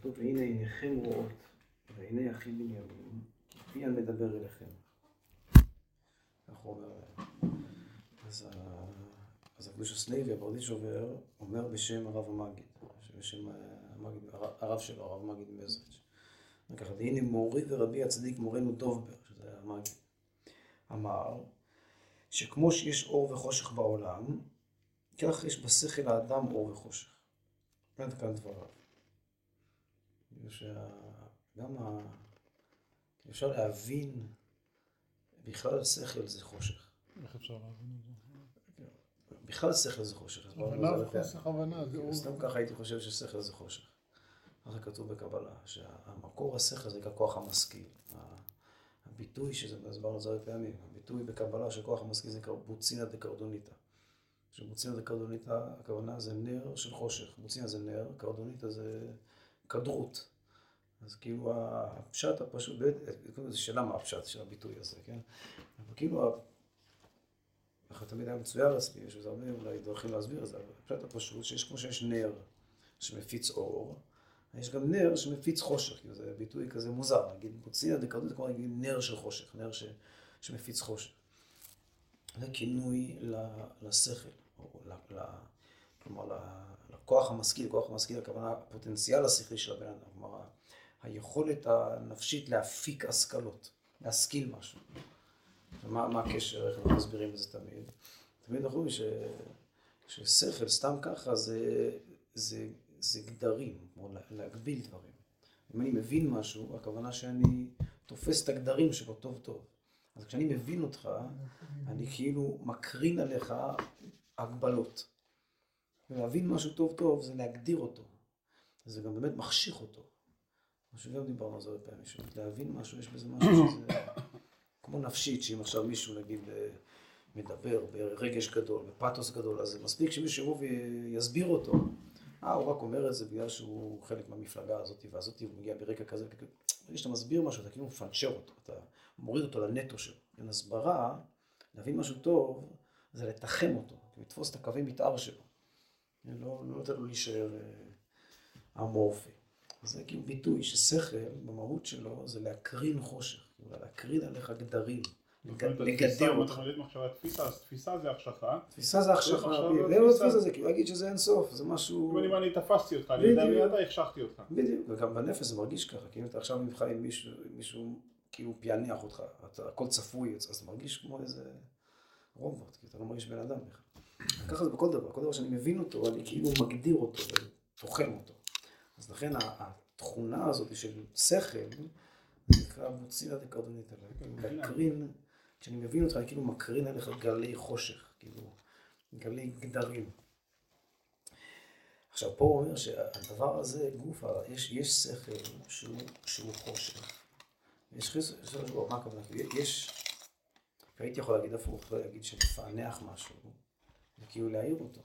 כתוב, והנה עיניכם רואות, ועיני אחי בנימין, פי המדבר אליכם. כך הוא אומר אז, אז הקדוש הסלוי, הברדיצ'ובר, אומר בשם הרב המגיד, בשם המגיד, הרב שלו, הרב המגיד מזריץ'. ככה, והנה מורי ורבי הצדיק מורנו דובבר, שזה המגיד, אמר שכמו שיש אור וחושך בעולם, כך יש בשכל האדם אור וחושך. עד כאן דבריו. גם ה... אפשר להבין, בכלל שכל זה חושך. איך אפשר להבין את זה? בכלל שכל זה חושך. הבנה זה חוסך הבנה. סתם ככה הייתי חושב ששכל זה חושך. ככה כתוב בקבלה, שהמקור השכל זה נקרא כוח המשכיל. הביטוי, שזה הסברנו את זה הרבה פעמים, הביטוי בקבלה של כוח המשכיל זה בוצינה דקרדוניתא. שבוצינה דקרדוניתא, הכוונה זה נר של חושך. בוצינה זה נר, קרדוניתא זה כדרות. אז כאילו הפשט הפשוט, זו שאלה מה הפשט של הביטוי הזה, כן? אבל כאילו, ככה תמיד היה מצויר אצלי, יש לזה הרבה אולי דרכים להסביר את זה, אבל הפשט הפשוט, שיש כמו שיש נר שמפיץ אור, יש גם נר שמפיץ חושך, כאילו זה ביטוי כזה מוזר, נגיד בוצינה דקרדות, כמו נגיד נר של חושך, נר ש, שמפיץ חושך. זה כינוי לשכל, או ל, ל, כלומר לכוח המשכיל, כוח המשכיל הכוונה הפוטנציאל השכלי של הבן אדם, כלומר היכולת הנפשית להפיק השכלות, להשכיל משהו. ומה מה הקשר, איך אנחנו מסבירים את זה תמיד? תמיד אנחנו אומרים ששכל סתם ככה זה, זה זה גדרים, כמו להגביל דברים. אם אני מבין משהו, הכוונה שאני תופס את הגדרים שלו טוב טוב. אז כשאני מבין אותך, אני כאילו מקרין עליך הגבלות. ולהבין משהו טוב טוב זה להגדיר אותו. זה גם באמת מחשיך אותו. שגם דיברנו על זה הרבה פעמים, להבין משהו, יש בזה משהו שזה כמו נפשית, שאם עכשיו מישהו נגיד מדבר ברגש גדול, בפתוס גדול, אז מספיק שמישהו יבוא ויסביר אותו. אה, הוא רק אומר את זה בגלל שהוא חלק מהמפלגה הזאת והזאתי, הוא מגיע ברקע כזה, ברגע שאתה מסביר משהו, אתה כאילו מפנצ'ר אותו, אתה מוריד אותו לנטו שלו. אין הסברה, להבין משהו טוב, זה לתחם אותו, לתפוס את הקווי מתאר שלו. לא, לא לו להישאר אה, אמורפי. זה כאילו ביטוי ששכל, במהות שלו, זה להקרין חושך, להקרין עליך גדרים. לגדר אותך. תפיסה זה החשכה. תפיסה זה החשכה. לא תפיסה זה כאילו להגיד שזה אין סוף, זה משהו... אם אני תפסתי אותך, אני יודע מי אתה, החשכתי אותך. בדיוק, וגם בנפש זה מרגיש ככה, כי אם אתה עכשיו נבחר עם מישהו כאילו פענח אותך, הכל צפוי, אז זה מרגיש כמו איזה רובוט, כי אתה לא מרגיש בן אדם בכלל. ככה זה בכל דבר, כל דבר שאני מבין אותו, אני כאילו מגדיר אותו ותוחם אותו. אז לכן התכונה הזאת של שכל, נקרא מוציאה דקרדונית עליי, להקרין כשאני מבין אותך, אני כאילו מקרין עליך גלי חושך, כאילו, גלי גדרים. עכשיו, פה הוא אומר שהדבר הזה, גוף, יש, יש שכל שהוא, שהוא חושך. יש חשב, מה הכוונה? יש, והייתי יכול להגיד הפוך, להגיד שלפענח משהו, וכאילו להעיר אותו.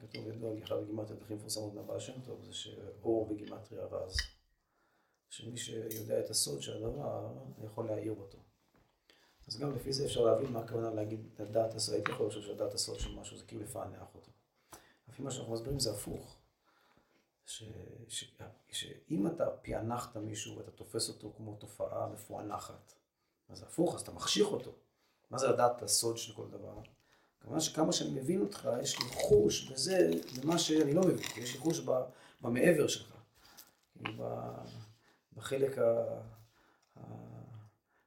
כתוב ידוע, אחד הגימטריות הכי מפורסמות מהבעל שם טוב, זה שאור בגימטריה רז. שמי שיודע את הסוד של הדבר, יכול להעיר אותו. אז גם לפי זה אפשר להבין מה הכוונה להגיד לדעת הסוד, הייתי יכול לחשוב שלדעת הסוד של משהו זה כאילו לפענח אותו. לפי מה שאנחנו מסבירים זה הפוך. שאם אתה פענחת מישהו ואתה תופס אותו כמו תופעה מפוענחת, אז זה הפוך, אז אתה מחשיך אותו. מה זה לדעת את הסוד של כל דבר? כמובן שכמה שאני מבין אותך, יש לי חוש בזה, במה שאני לא מבין, יש לי חוש במעבר שלך, בחלק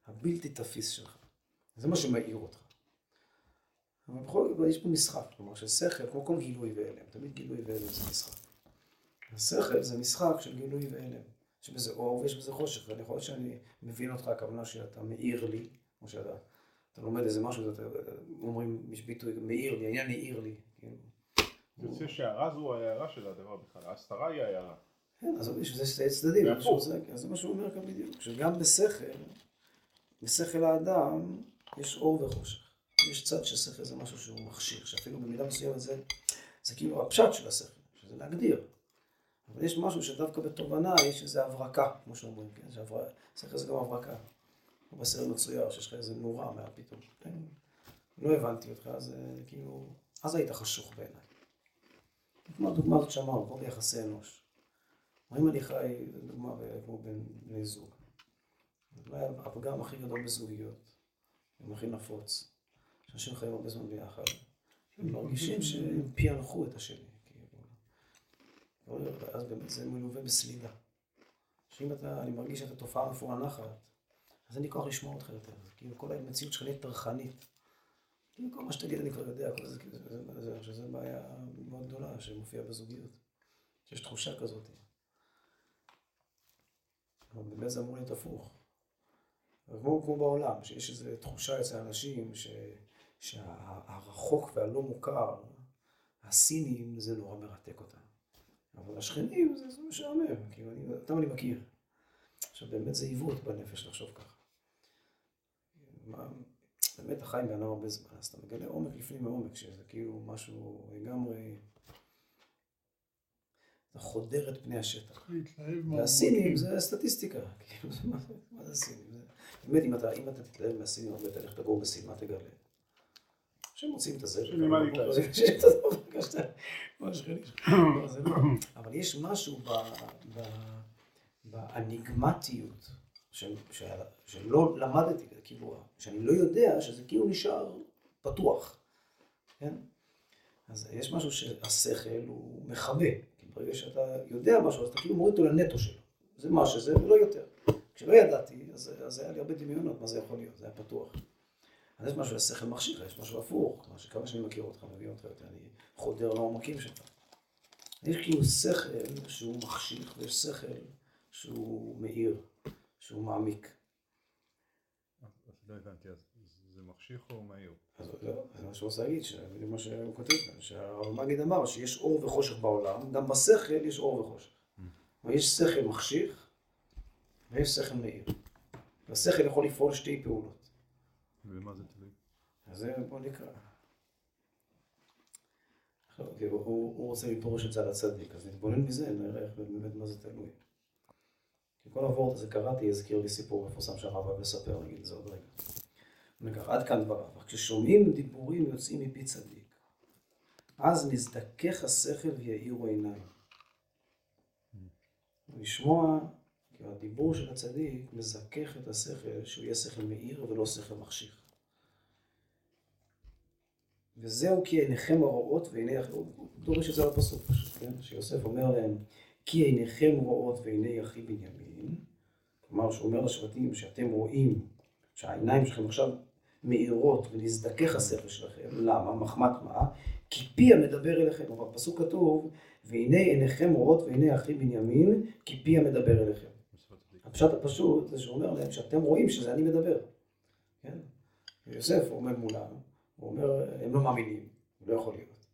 הבלתי תפיס שלך. זה מה שמאיר אותך. אבל בכל זאת יש פה משחק, כלומר ששכל, כמו כל גילוי והלם, תמיד גילוי והלם זה משחק. השכל זה משחק של גילוי והלם. יש בזה אור ויש בזה חושך, ואני יכול להיות שאני מבין אותך, הכוונה שאתה מאיר לי, כמו שאתה אתה לומד איזה משהו, אתה, אומרים, יש ביטוי, מאיר לי, העניין מאיר לי. כן. יוצא שההערה זו ההערה של הדבר בכלל, ההסתרה היא ההערה. כן, אז יש בזה צדדים, זה מה שהוא אומר כאן בדיוק, שגם בשכל, בשכל האדם, יש אור וחושך. יש צד ששכל זה משהו שהוא מכשיר, שאפילו במידה מסוימת זה, זה כאילו הפשט של השכל, שזה להגדיר. אבל יש משהו שדווקא בתובנה יש איזו הברקה, כמו שאומרים, כן? שכל זה גם הברקה. בסרט מצויר, שיש לך איזה נורה מה פתאום. כן? לא הבנתי אותך, אז כאילו, אז היית חשוך בעיניי. כמו הדוגמה הזאת שאמרנו, כמו ביחסי אנוש. אם אני חי, לדוגמה, כמו בין בני זוג, אולי הפגם הכי גדול בזוגיות, גם הכי נפוץ, שאנשים חיים הרבה זמן ביחד, הם מרגישים שהם פענחו את השני, כאילו. אז באמת זה מלווה בסלילה. שאם אתה, אני מרגיש שאתה תופעה מפוענחת, אז אין לי כוח לשמוע אותך יותר. כאילו כל המציאות שלך נהיית טרחנית. כאילו כל מה שתגיד אני כבר יודע, כל זה, זה, שזה בעיה מאוד גדולה שמופיעה בזוגיות. שיש תחושה כזאת. אבל באמת זה אמור להיות הפוך. כמו, כמו בעולם, שיש איזו תחושה אצל אנשים ש, שהרחוק והלא מוכר, הסינים, זה נורא מרתק אותם. אבל השכנים זה, זה משעמם, כאילו, אני, אותם אני מכיר. עכשיו באמת זה עיוות בנפש לחשוב ככה. מה, באמת החיים בן הרבה זמן, אז אתה מגלה עומק לפנים מעומק, שזה כאילו משהו לגמרי, אתה חודר את פני השטח. והסינים זה סטטיסטיקה, כאילו, מה זה סינים? באמת, אם אתה, אם אתה תתלהב מהסינים הרבה, תלך לגור בסין, מה תגלה? שהם מוצאים את הזבל. אבל יש משהו באניגמטיות שלא למדתי, כאילו, שאני לא יודע שזה כאילו נשאר פתוח, כן? אז יש משהו שהשכל הוא מכבה, כי ברגע שאתה יודע משהו, אז אתה כאילו מוריד אותו לנטו שלו. זה מה שזה ולא יותר. כשלא ידעתי, אז, אז היה לי הרבה דמיונות מה זה יכול להיות, זה היה פתוח. אז יש משהו לשכל מכשיר, יש משהו הפוך, כלומר שכמה שאני מכיר אותך, מביא אותך יותר, אני חודר לעומקים שלך. יש כאילו שכל שהוא מחשיך, ויש שכל שהוא מאיר, שהוא מעמיק. אז לא הבנתי, אז זה מחשיך או מאיר? אז לא, זה מה שהוא רוצה להגיד, זה מה שהוא כותב כאן, שהרב מגיד אמר שיש אור וחושך בעולם, גם בשכל יש אור וחושך. כלומר, יש שכל מחשיך ויש שכל מאיר. והשכל יכול לפעול שתי פעולות. ומה זה תלוי? אז זה בוא נקרא. הוא, הוא רוצה לפרוש את זה על הצדיק, אז נתבונן מזה, נראה איך באמת מה זה תלוי. כל הוורט הזה קראתי, הזכיר לי סיפור מפורסם שהרב אוהב לספר, נגיד את זה עוד רגע. נקרא, עד כאן דבריו. כששומעים דיבורים יוצאים מפי צדיק, אז נזדכך השכל ויאירו עיניים. לשמוע, כי הדיבור של הצדיק מזכך את השכל, שהוא יהיה שכל מאיר ולא שכל מחשיך. וזהו כי עיניכם הרואות ועיני הוא דורש את זה על הפסוק פשוט, כן? שיוסף אומר להם, כי עיניכם רואות ועיני אחי בנימין, כלומר שהוא אומר לשבטים שאתם רואים שהעיניים שלכם עכשיו מאירות ונזדכך השכל שלכם, למה? מחמת מה? כי פי המדבר אליכם, אבל בפסוק כתוב, והנה עיניכם רואות ועיני אחי בנימין, כי פי המדבר אליכם. הפשט הפשוט זה שהוא אומר להם שאתם רואים שזה אני מדבר, כן? ויוסף עומד מולם, הוא אומר, הם לא מאמינים, לא יכול להיות.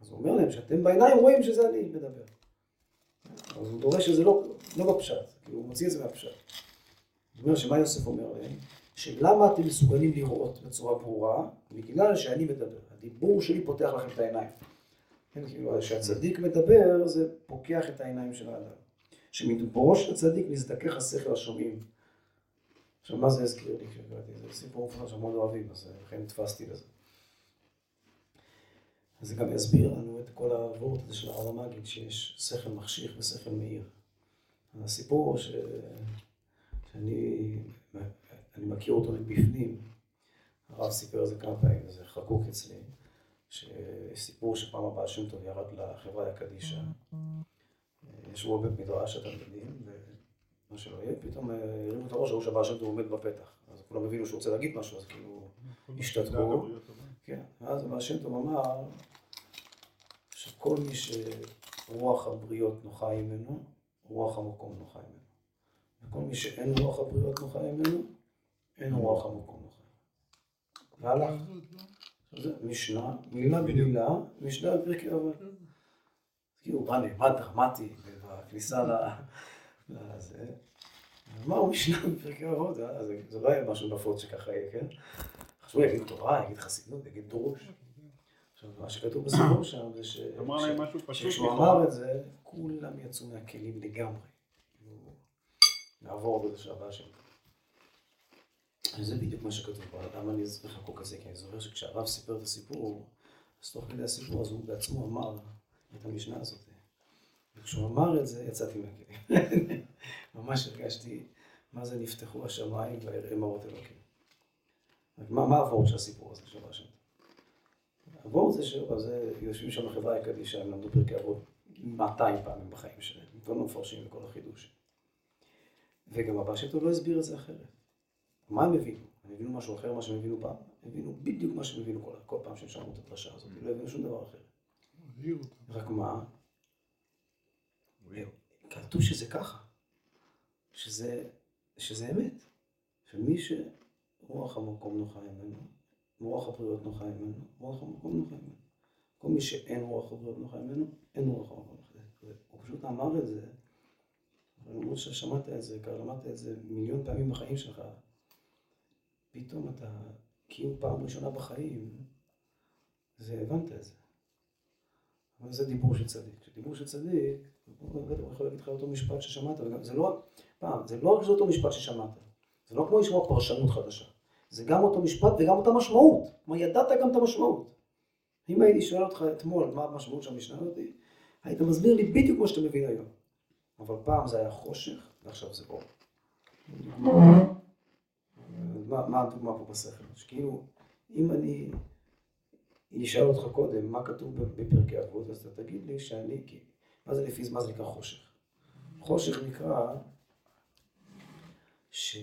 אז הוא אומר להם שאתם בעיניים רואים שזה אני מדבר. אז הוא דורש שזה לא, לא בפשט, כי הוא מוציא את זה מהפשט. הוא אומר שמה יוסף אומר להם? שלמה אתם מסוגלים לראות בצורה ברורה? בגלל שאני מדבר. הדיבור שלי פותח לכם את העיניים. כן, כאילו, כשהצדיק מדבר, זה פוקח את העיניים של האדם. שמדברו של הצדיק נזדכך השכל השומעים. עכשיו, מה זה הזכיר לי כשקראתי? זה סיפור מפורסם שמאוד אוהבים, אז לכן נתפסתי לזה. זה גם יסביר לנו את כל העבורת הזה של המגיד, שיש שכל מחשיך ושכל מאיר. הסיפור ש... שאני אני מכיר אותו מבפנים, הרב סיפר את זה כמה פעמים, זה חקוק אצלי, שסיפור שפעם הבאה שם טוב ירד לחברה הקדישא, ישבו בבית מדרש התלמידים, ומה שלא יהיה, פתאום הרימו את הראש, ראו שהבעל שם טוב עומד בפתח, אז כולם הבינו שהוא רוצה להגיד משהו, אז כאילו השתתקו, כן, ואז הבעל שם טוב אמר שכל מי שרוח הבריות נוחה ממנו, רוח המקום נוחה ממנו. וכל מי שאין רוח הבריות נוחה ממנו, אין רוח המקום נוחה. והלך. זה משנה, מילה במילה, משנה בפרקי אבות. כאילו, בא נעמד דרמטי בכניסה לזה. אמר משנה בפרקי אבות, זה לא היה משהו נפוץ שככה יהיה, כן? חשבו יגיד תורה, יגיד חסידות, יגיד דרוש. עכשיו, מה שכתוב בסיפור שם זה ש... כשהוא אמר את זה, כולם יצאו מהכלים לגמרי. נעבור של הבא שלו. וזה בדיוק מה שכתוב פה, למה אני זוכר כל כזה, כי אני זוכר שכשהרב סיפר את הסיפור, אז תוך כדי הסיפור, אז הוא בעצמו אמר את המשנה הזאת. וכשהוא אמר את זה, יצאתי מהכלים. ממש הרגשתי, מה זה נפתחו השמיים ויראה מרות אלוקים. מה, מה הוורד של הסיפור הזה של השם? הוורד זה שזה, יושבים שם בחברה הקדישה, הם למדו פרקי אבות 200 פעמים בחיים שלהם, כבר לא מפרשים בכל החידוש. וגם הבא שלו לא הסביר את זה אחרת. מה הם הבינו? הם הבינו משהו אחר ממה שהם הבינו פעם? הם הבינו בדיוק מה שהם הבינו כל, כל פעם שהם שמעו את הדרשה הזאת, לא הבינו שום דבר אחר. רק מה? כתוב שזה ככה, שזה, שזה אמת, שמי שרוח המקום נוחה ממנו, רוח הבריאות נוחה ממנו, רוח המקום נוחה ממנו. כל מי שאין רוח הבריאות נוחה ממנו, אין רוח המקום נוחה ממנו. הוא פשוט אמר את זה, למרות ששמעת את זה, כבר למדת את זה מיליון פעמים בחיים שלך, פתאום אתה, כאילו פעם ראשונה בחיים, זה הבנת את זה. אבל זה דיבור של צדיק. כשדיבור של צדיק, הוא יכול להגיד לך אותו משפט ששמעת, וגם זה לא, פעם, זה לא רק שזה אותו משפט ששמעת, זה לא כמו לשמוע פרשנות חדשה, זה גם אותו משפט וגם אותה משמעות, כלומר ידעת גם את המשמעות. אם הייתי שואל אותך אתמול מה המשמעות של המשנה הזאת, היית מסביר לי בדיוק מה שאתה מבין היום. אבל פעם זה היה חושך, ועכשיו זה אור. מה הדוגמה פה בספר? שכאילו, אם אני אשאל אותך קודם מה כתוב בפרקי אבות, אז אתה תגיד לי שאני, מה זה לפי, מה זה נקרא חושך? חושך נקרא ש,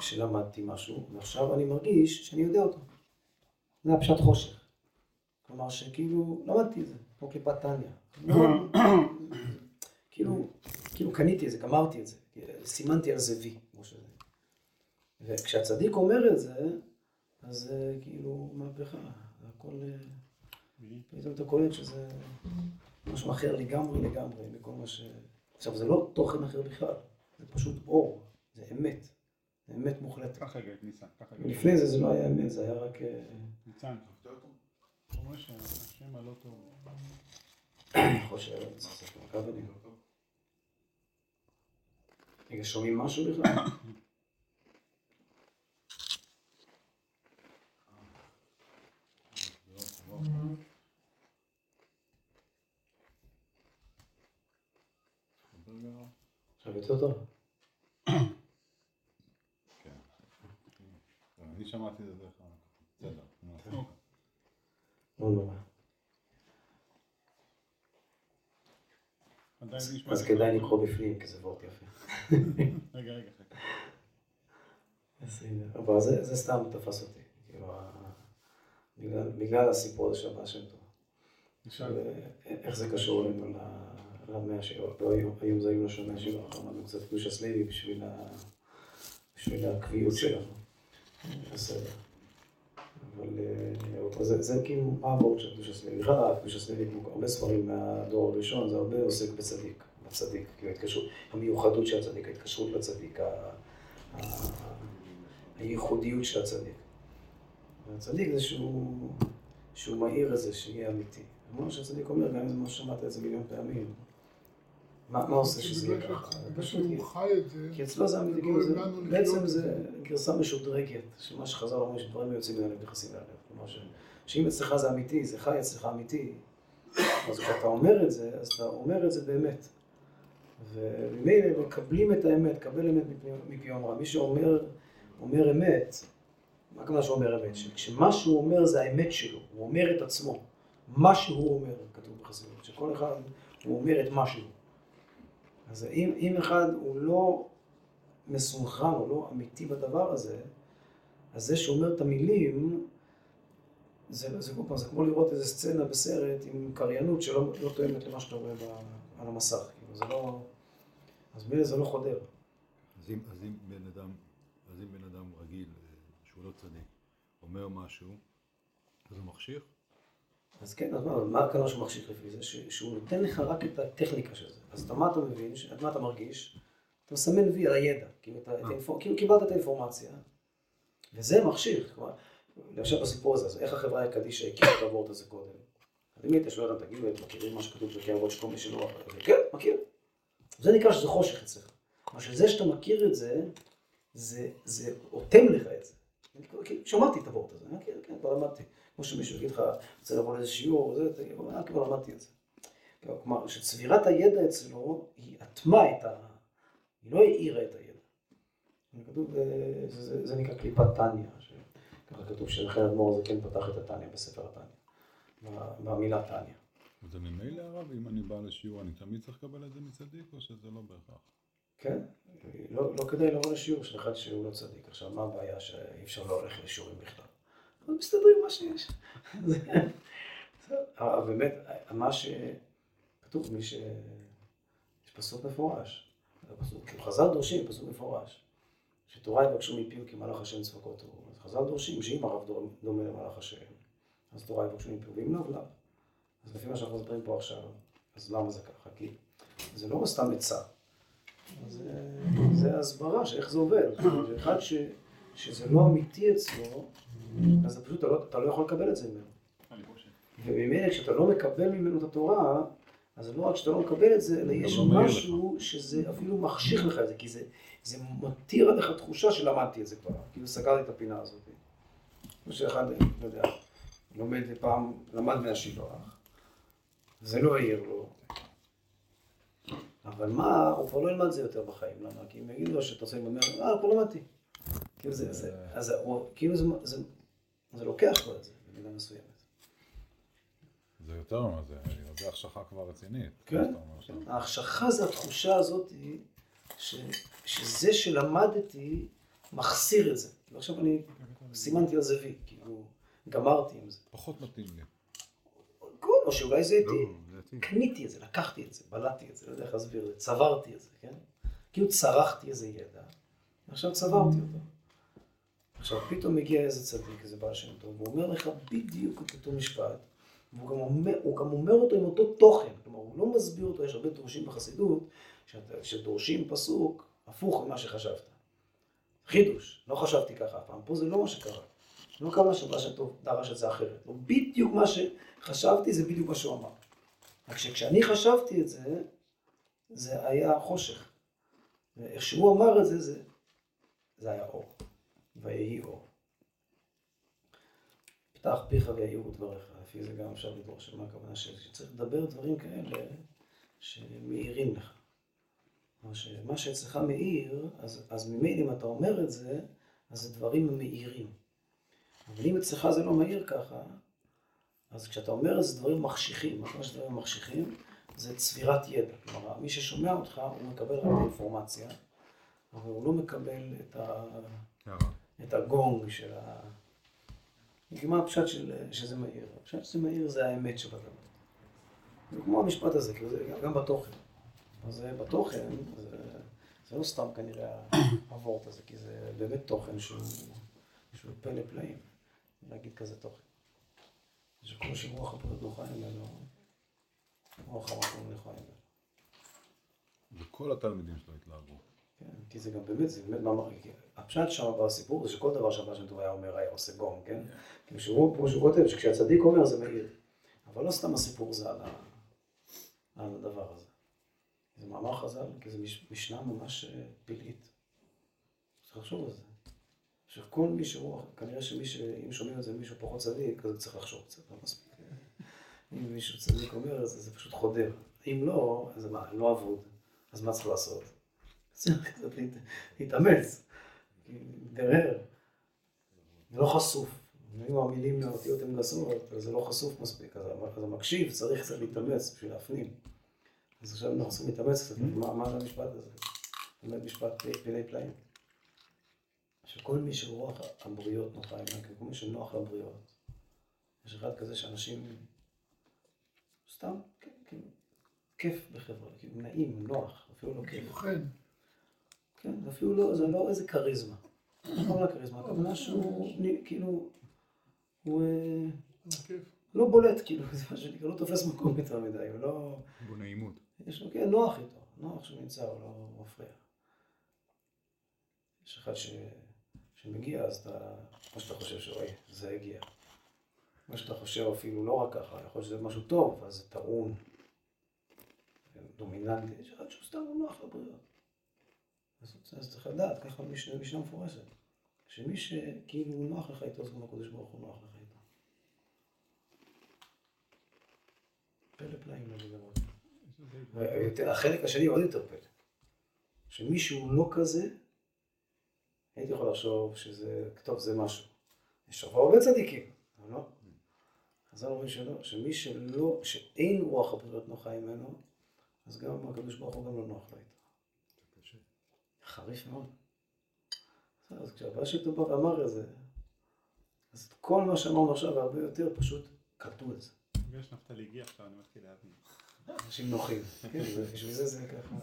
שלמדתי משהו, ועכשיו אני מרגיש שאני יודע אותו. זה הפשט חושך. כלומר שכאילו למדתי את זה, כמו כיפת טניה. כאילו, כאילו קניתי את זה, גמרתי את זה, סימנתי על זה וי, כמו שזה. וכשהצדיק אומר את זה, אז זה כאילו מהפכה. הכל, אה, פתאום אתה קולט שזה משהו אחר לגמרי לגמרי מכל מה ש... עכשיו זה לא תוכן אחר בכלל, זה פשוט אור, זה אמת, זה אמת מוחלטת. ככה הגעת ניסן, ככה הגעת. לפני זה זה לא היה אמת, זה היה רק... אה, ניצן, אתה אומר שהשם הלא טוב. אני חושב, ספר מכוונים. רגע, שומעים משהו בכלל? עכשיו יותר טוב? כן. אני שמעתי את זה דרך בסדר. לא אז כדאי טוב. לקרוא בפנים, כי זה וורט יפה. רגע, רגע, חכה. אבל זה סתם תפס אותי. כאילו, בגלל- הסיפור הזה של שם טוב. איך זה קשור אלינו למאה שלו? לא היום, היום זה היו לשנה שלו, אמרנו קצת קדוש הסלוי בשביל ה- בשביל הקביעות שלנו. אבל אה, זה, כאילו מה של קדוש הסלוי. בכלל קדוש הסלוי, כמו הרבה ספרים מהדור הראשון, זה הרבה עוסק בצדיק, בצדיק, כאילו ההתקשרות, המיוחדות של הצדיק, ההתקשרות לצדיק, הייחודיות של הצדיק. והצדיק זה שהוא, שהוא מאיר שיהיה אמיתי. כמו שהצדיק אומר, גם אם זה מה ששמעת את זה מיליון פעמים, מה, מה עושה שזה יהיה בגלל ככה? ש- פשוט שהוא חי את זה, כי אצלו זה כאילו לנו לחיות בעצם זה גרסה משודרגת, של מה שחז"ל אומרים שדברים יוצאים מן הלב נכנסים ללב. כלומר, שאם אצלך זה אמיתי, זה חי אצלך אמיתי, אז כשאתה אומר את זה, אז אתה אומר את זה באמת. וממילא מקבלים את האמת, קבל אמת מפי- אומרה. מי שאומר, אומר אמת, מה הכוונה שהוא אומר אמת? שכשמה שהוא אומר זה האמת שלו, הוא אומר את עצמו. מה שהוא אומר, כתוב בחסידות, שכל אחד הוא אומר את משהו. אז אם, אם אחד הוא לא מסונכרן, הוא לא אמיתי בדבר הזה, אז זה שאומר את המילים, זה, זה, זה, זה כמו לראות איזה סצנה בסרט עם קריינות שלא לא תואמת למה שאתה רואה על המסך. כאילו, זה לא... אז מילא זה לא חודר. אז אם, אז אם בן אדם, אז אם בן אדם רגיל, אה, שהוא לא צדיק, אומר משהו, אז הוא מחשיך? אז כן, אז מה, מה הכוונה שהוא מחשיך לפי זה? ש, שהוא נותן לך רק את הטכניקה של זה. אז אתה, מה אתה מבין? ש, מה אתה מרגיש? אתה מסמן וי על הידע. כאילו, אתה, את כאילו קיבלת את האינפורמציה, וזה מחשיך. כלומר, עכשיו בסיפור הזה, אז איך החברה הקדישא הכירה את הוורט הזה קודם? אז אם היית שואל אותם, תגידו, אתם מכירים מה שכתוב בפרקי אבות שכל מי שלא... כן, מכיר. זה נקרא שזה חושך אצלך. כלומר, שזה שאתה מכיר את זה, זה, זה אוטם לך את זה. כאילו, שמעתי את הוורט הזה, אני מכיר, כן, כבר למדתי. כמו שמישהו יגיד לך, רוצה לבוא לאיזה שיעור, זה, כבר למדתי את זה. כלומר, שצבירת הידע אצלו, היא אטמה את ה... היא לא האירה את הידע. כתוב, אה, זה, זה, זה נקרא קליפת טניה, ככה כתוב שלכן אדמו"ר זה כן פתח את הטניה בספר הטניה, במילה טניה. וזה ממילא הרב, אם אני בא לשיעור, אני תמיד צריך לקבל את זה מצדיק, או שזה לא בהכרח? כן, לא, לא כדאי לבוא לשיעור של אחד שהוא לא צדיק. עכשיו, מה הבעיה שאי אפשר לא ללכת לשיעורים בכלל? אז מסתדרים מה שיש. אבל באמת, מה שכתוב, מי ש... יש פסוק מפורש. כאילו חז"ל דורשים, פסוק מפורש. שתורה יבקשו מפיו כי מלאך השם צפקות הוא. אז חז"ל דורשים שאם הרב דומה למלאך השם, אז תורה יבקשו מפיו, ואם לאו לאו. אז לפי מה שאנחנו מדברים פה עכשיו, אז למה זה ככה? כי זה לא סתם עצה. זה, זה הסברה של איך זה עובד. אחד ש, שזה לא אמיתי אצלו, אז פשוט, אתה לא, אתה לא יכול לקבל את זה ממנו. וממילא כשאתה לא מקבל ממנו את התורה, אז לא רק שאתה לא מקבל את זה, אלא יש לא משהו שזה אפילו מחשיך לך את זה, כי זה, זה מתיר עליך תחושה שלמדתי את זה כבר, כאילו סגרתי את הפינה הזאת. כמו שאחד, לא יודע, לומד פעם, למד מהשילוח, זה לא העיר לו. אבל מה, הוא כבר לא ילמד זה יותר בחיים, למה? כי אם יגידו לו שאתה רוצה ללמד, אה, כבר למדתי. כאילו זה, זה, אז הוא, כאילו זה, זה, זה לוקח לו את זה, במידה מסוימת. זה יותר מזה, זה החשכה כבר רצינית. כן, ההחשכה זה התחושה הזאת, ש, שזה שלמדתי מחסיר את זה. ועכשיו אני סימנתי על זה וי, כאילו, גמרתי עם זה. פחות מתאים לי. או שאולי זה איתי. לא, קניתי את זה, לקחתי את זה, בלעתי את זה, לא יודע איך להסביר את זה, צברתי את זה, כן? כאילו צרחתי איזה ידע, ועכשיו צברתי אותו. עכשיו פתאום מגיע איזה צדיק, איזה בעל שם טוב, והוא אומר לך בדיוק את אותו משפט, והוא גם אומר, גם אומר אותו עם אותו תוכן, כלומר הוא לא מסביר אותו, יש הרבה דורשים בחסידות, שדורשים פסוק הפוך ממה שחשבת. חידוש, לא חשבתי ככה אף פעם, פה זה לא מה שקרה. לא קרה שבא שטוב דרש את זה אחרת. לא בדיוק מה שחשבתי זה בדיוק מה שהוא אמר. רק שכשאני חשבתי את זה, זה היה חושך. ואיך שהוא אמר את זה, זה, זה היה אור. ויהי אור. פתח פיך ויהיו דבריך. לפי זה גם אפשר לדרוש מה הכוונה שלי. שצריך לדבר דברים כאלה שמאירים לך. מה שאצלך מאיר, אז, אז ממילא אם אתה אומר את זה, אז זה דברים מאירים. אבל אם אצלך זה לא מהיר ככה, אז כשאתה אומר איזה דברים מחשיכים, מה זה דברים מחשיכים? זה צבירת ידע. כלומר, מי ששומע אותך, הוא מקבל רק אינפורמציה, אבל הוא לא מקבל את, ה... את הגונג של ה... מה הפשט של... שזה מהיר? הפשט שזה מהיר זה האמת שבדבר. זה כמו המשפט הזה, כאילו זה גם בתוכן. אז בתוכן, זה, זה לא סתם כנראה הוורט הזה, כי זה באמת תוכן שהוא, שהוא פלא פלאים. להגיד כזה תוכן. שכל שרוח הפרט לא חי ממנו, רוח המקום לא חי ממנו. וכל התלמידים שלו התלהבו. כן, כי זה גם באמת, זה באמת מאמר, הפשט שם בסיפור זה שכל דבר שהבא שם טוב היה אומר, היה עושה גום, כן? כאילו שהוא, כמו שהוא כותב, שכשהצדיק אומר זה מאיר. אבל לא סתם הסיפור זה על, ה... על הדבר הזה. זה מאמר חז"ל, כי זה משנה ממש אה, פלאית. צריך לחשוב על זה. שכל מי שהוא, כנראה שמי ש... אם שומעים את זה מישהו פחות צדיק, אז צריך לחשוב קצת, לא מספיק. אם מישהו צדיק אומר את זה, זה פשוט חודר. אם לא, אז מה, לא אבוד, אז מה צריך לעשות? צריך קצת להתאמץ, דרר. זה לא חשוף. אם המילים לאותיות הן גסות, אז זה לא חשוף מספיק, אז המקשיב צריך קצת להתאמץ בשביל להפנים. אז עכשיו אנחנו צריכים להתאמץ קצת, מה זה המשפט הזה? באמת משפט פלאי פלאים. שכל מי שרוח הבריות נוחה עימה, כל מי שנוח לבריות. יש אחד כזה שאנשים, סתם, כן, כן, כיף בחברה, כאילו נעים, נוח, אפילו לא כיף. כן, אפילו לא, זה לא איזה כריזמה. לא רק כריזמה, הכוונה שהוא, כאילו, הוא אה, לא בולט, כאילו, זה מה שנקרא, לא תופס מקום יותר מדי, הוא לא... בנעימות. יש לו, כן, נוח איתו, נוח שהוא נמצא, הוא לא מפריע. יש אחד ש... שמגיע, אז אתה, מה שאתה חושב שאוי, זה הגיע. מה שאתה חושב אפילו לא רק ככה, יכול להיות שזה משהו טוב, אז זה טעון, דומיננטי, יש אחד שהוא סתם נוח לבריאות. אז, אז צריך לדעת, ככה משנה, מפורשת. שמי שכאילו הוא נוח לך איתו, אז גם הקדוש ברוך הוא נוח לך איתו. פלא פלאים לא לגמרי. ויותר- החלק השני עוד יותר פלא. שמישהו לא כזה, הייתי יכול לחשוב שזה, טוב, זה משהו. יש הרבה הרבה צדיקים, אבל לא. חז"ל אומרים שלא, שמי שלא, שאין רוח הבריאות נוחה ממנו, אז גם הקדוש ברוך הוא גם לא נוח לו איתו. חריף מאוד. אז כשהבא שלו בא ואמר את זה, אז כל מה שאמרנו עכשיו והרבה יותר, פשוט קלטו את זה. יש נפתלי הגיע עכשיו, אני מתחיל להבין. אנשים נוחים. כן, בשביל זה זה ככה.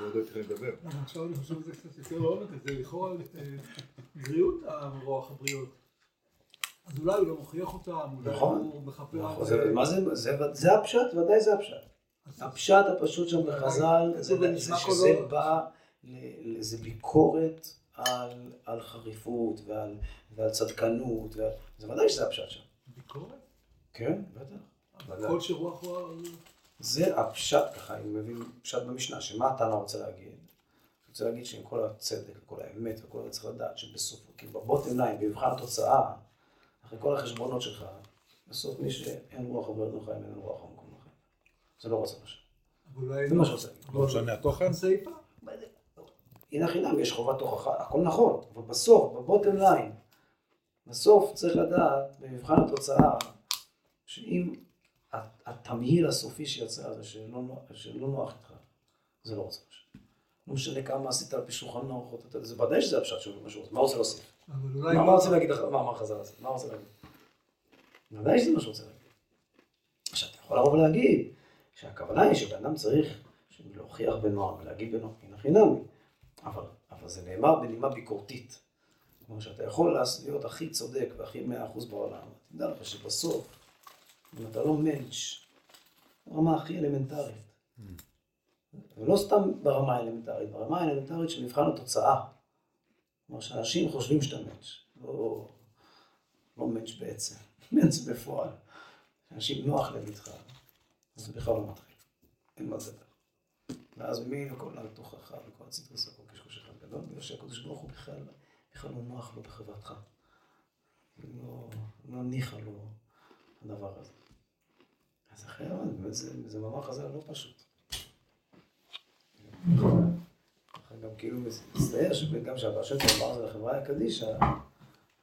לא יודע איך לדבר. עכשיו אני חושב שזה קצת יותר לעומק, זה לכאורה אה, בריאות הרוח הבריאות. אז אולי הוא לא מוכיח אותם, אולי נכון. הוא מכפר נכון, על זה- זה. מה זה, זה, זה הפשט, ודאי זה הפשט. הפשט הפשוט שם בחז"ל, זה שזה בא, ל- ל- זה ביקורת על, על חריפות ועל, ועל צדקנות, ועל, זה ודאי שזה הפשט שם. ביקורת? כן, בטח. כל שרוח הוא... זה הפשט, ככה, אני מבין פשט במשנה, שמה התנא רוצה להגיד? הוא רוצה להגיד שעם כל הצדק וכל האמת וכל זה צריך לדעת שבסוף, כי ב bottom line, במבחן התוצאה, אחרי כל החשבונות שלך, בסוף מי שאין רוח עוברת נוחה, אין רוח המקום נוחה. זה לא רוצה משהו. אבל אולי זה מה שרוצה להגיד. לא משנה התוכן? הסיפה? הנה חינם, יש חובת הוכחה, הכל נכון, אבל בסוף, ב bottom line, בסוף צריך לדעת, במבחן התוצאה, שאם התמהיל הסופי שיצא זה שלא, שלא נוח איתך, זה לא רוצה משהו. לא משנה כמה עשית על פי שולחן אתה- זה ודאי שזה הפשט שלו, מה שהוא רוצה, מה הוא רוצה להוסיף? מה רוצה להגיד לך, מה אמר חז"ל הזה? מה רוצה להגיד? ודאי שזה מה שהוא רוצה להגיד. עכשיו, אתה יכול לבוא ולהגיד שהכוונה היא שבן אדם צריך להוכיח בנועם ולהגיד בנועם, הנה חינמי. אבל, אבל זה נאמר בנימה ביקורתית. כלומר שאתה יכול להיות הכי צודק והכי מאה אחוז בעולם. תדע לך שבסוף, אם אתה לא מענץ', ברמה הכי אלמנטרית, ולא סתם ברמה האלמנטרית, ברמה האלמנטרית של מבחן התוצאה. כלומר שאנשים חושבים שאתה מענץ', לא, לא מענץ' בעצם, מענץ' בפועל. שאנשים נוח להם איתך, אז זה בכלל לא מתחיל. אין מה לדבר. ואז ממי כל התוכחה וכל הציטוס הכל גדול, בגלל שהקדוש ברוך הוא בכלל, בכלל לא נוח לו בחברתך. לא, לא ניחא לו הדבר הזה. אז אחרי זה, זה מאמר חז"ל לא פשוט. ככה גם כאילו מצטייר שגם טוב אמר זה לחברה הקדישא,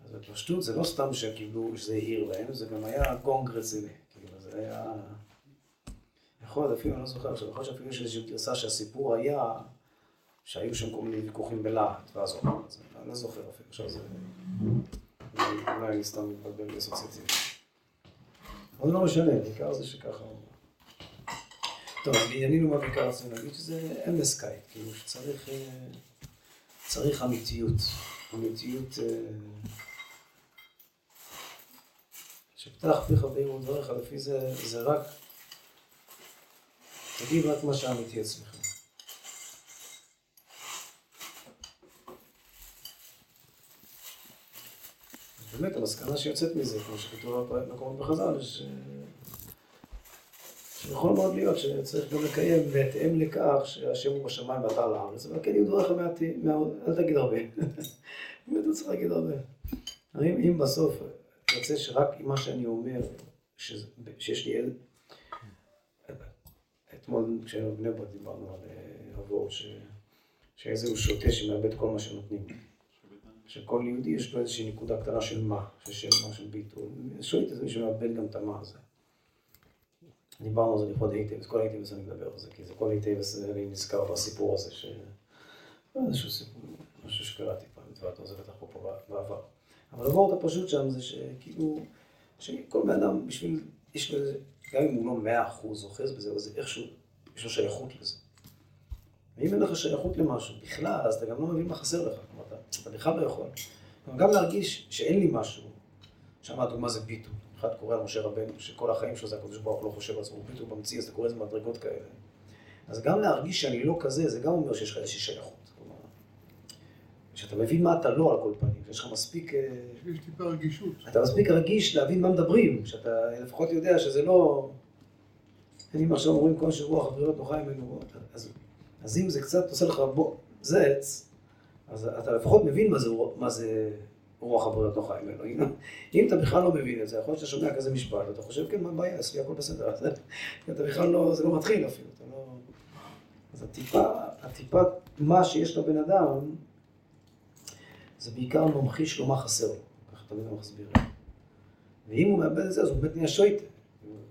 אז בפשטות זה לא סתם שהם קיבלו, שזה העיר להם, זה גם היה גונג רציני. כאילו זה היה... יכול להיות אפילו, אני לא זוכר עכשיו, יכול להיות שאפילו יש איזושהי גרסה שהסיפור היה שהיו שם כל מיני ויכוחים בלהט, ואז הוא אמר את זה. אני לא זוכר אפילו, עכשיו זה... אולי אני סתם מתבלבל באסוציאציה. אבל לא משנה, בעיקר זה שככה... טוב, אז לענייננו מה בעיקר רצינו להגיד שזה אמס קייט, כאילו שצריך... אה, צריך אמיתיות. אמיתיות... אה, שפתח פיך ויראו דבריך, לפי זה, זה רק... תגיד רק מה שאמיתי אצלך. באמת, המסקנה שיוצאת מזה, כמו שכתוב במקומות בחז"ל, ש... שיכול מאוד להיות שצריך גם לקיים בהתאם לכך שהשם הוא בשמיים ואתה על הארץ, אבל כן יהיו דבריך מעטים, אל תגיד הרבה. באמת לא צריך להגיד הרבה. אם, אם בסוף יוצא שרק מה שאני אומר, שיש לי ילד, אתמול כשהיינו בבני ברק דיברנו על אה, אבות, ש... שאיזה הוא שוטה שמאבד כל מה שנותנים. שכל יהודי יש לו איזושהי נקודה קטנה של מה, של שם מה, של ביטול. שואלת את מי שמאבד גם את המה הזה. דיברנו על זה לכבוד היטב, כל היטב אני מדבר על זה, כי זה כל היטב אני נזכר בסיפור הזה, ש... לא איזשהו סיפור, משהו שקראתי פעם, הזה בטח פה פה בעבר. אבל הוורט הפשוט שם זה שכאילו, שכל בן אדם בשביל, יש לו איזה, גם אם הוא לא מאה אחוז אוחז בזה, אבל זה איכשהו, יש לו שייכות לזה. ואם אין לך שייכות למשהו בכלל, אז אתה גם לא מבין מה חסר לך. אתה, אתה בכלל לא יכול. גם להרגיש שאין לי משהו, שם הדוגמה זה ביטול. אחד קורא על משה רבנו, שכל החיים שלו זה הקדוש ברוך לא חושב על עצמו, הוא ביטול ממציא, אז אתה קורא לזה מדרגות כאלה. אז גם להרגיש שאני לא כזה, זה גם אומר שיש לך איזושהי שייכות. שאתה מבין מה אתה לא על כל פנים, שיש לך מספיק... אה, יש טיפה רגישות. אתה מספיק רגיש להבין מה מדברים, שאתה לפחות יודע שזה לא... אם עכשיו אומרים כל שרוח הבריאות נוחה ממנו, אז, אז אם זה קצת עושה לך בו, זץ, אז אתה לפחות מבין מה זה, מה זה רוח הבריות לא חי ממנו. אם, אם אתה בכלל לא מבין את זה, יכול להיות שאתה שומע כזה משפט, ואתה חושב, כן, מה הבעיה, אצלי הכל בסדר. אתה בכלל לא, זה לא מתחיל אפילו, אתה לא... אז הטיפה, הטיפה, מה שיש לבן אדם, זה בעיקר ממחיש לו מה חסר לו, ככה תמיד הוא מסביר. ואם הוא מאבד את זה, אז הוא באמת נהיה שויטה.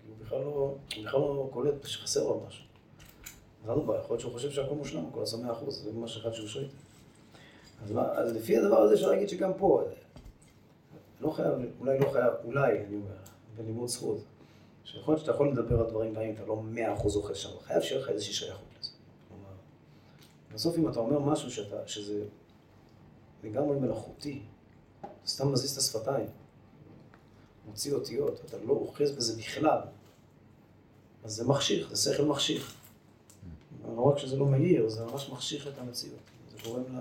הוא בכלל לא, בכלל לא קולט שחסר לו משהו. אז אדרבה, יכול להיות שהוא חושב שהכל מושלם, הכל עשה מאה אחוז, זה ממש אחד שהוא שויטה. אז, מה, אז לפי הדבר הזה אפשר להגיד שגם פה, לא חייב, אולי לא חייב, אולי, אני אומר, בלימוד זכות, שיכול להיות שאתה יכול לדבר על דברים גם אם אתה לא מאה אחוז אוכל שם, חייב שיהיה לך איזושהי שייכות לזה. כלומר, בסוף אם אתה אומר משהו שאתה, שזה לגמרי מלאכותי, אתה סתם מזיז את השפתיים, מוציא אותיות, אתה לא אוחז בזה בכלל, אז זה מחשיך, זה שכל מחשיך. לא רק שזה לא מהיר, זה ממש מחשיך את המציאות. גורם ל...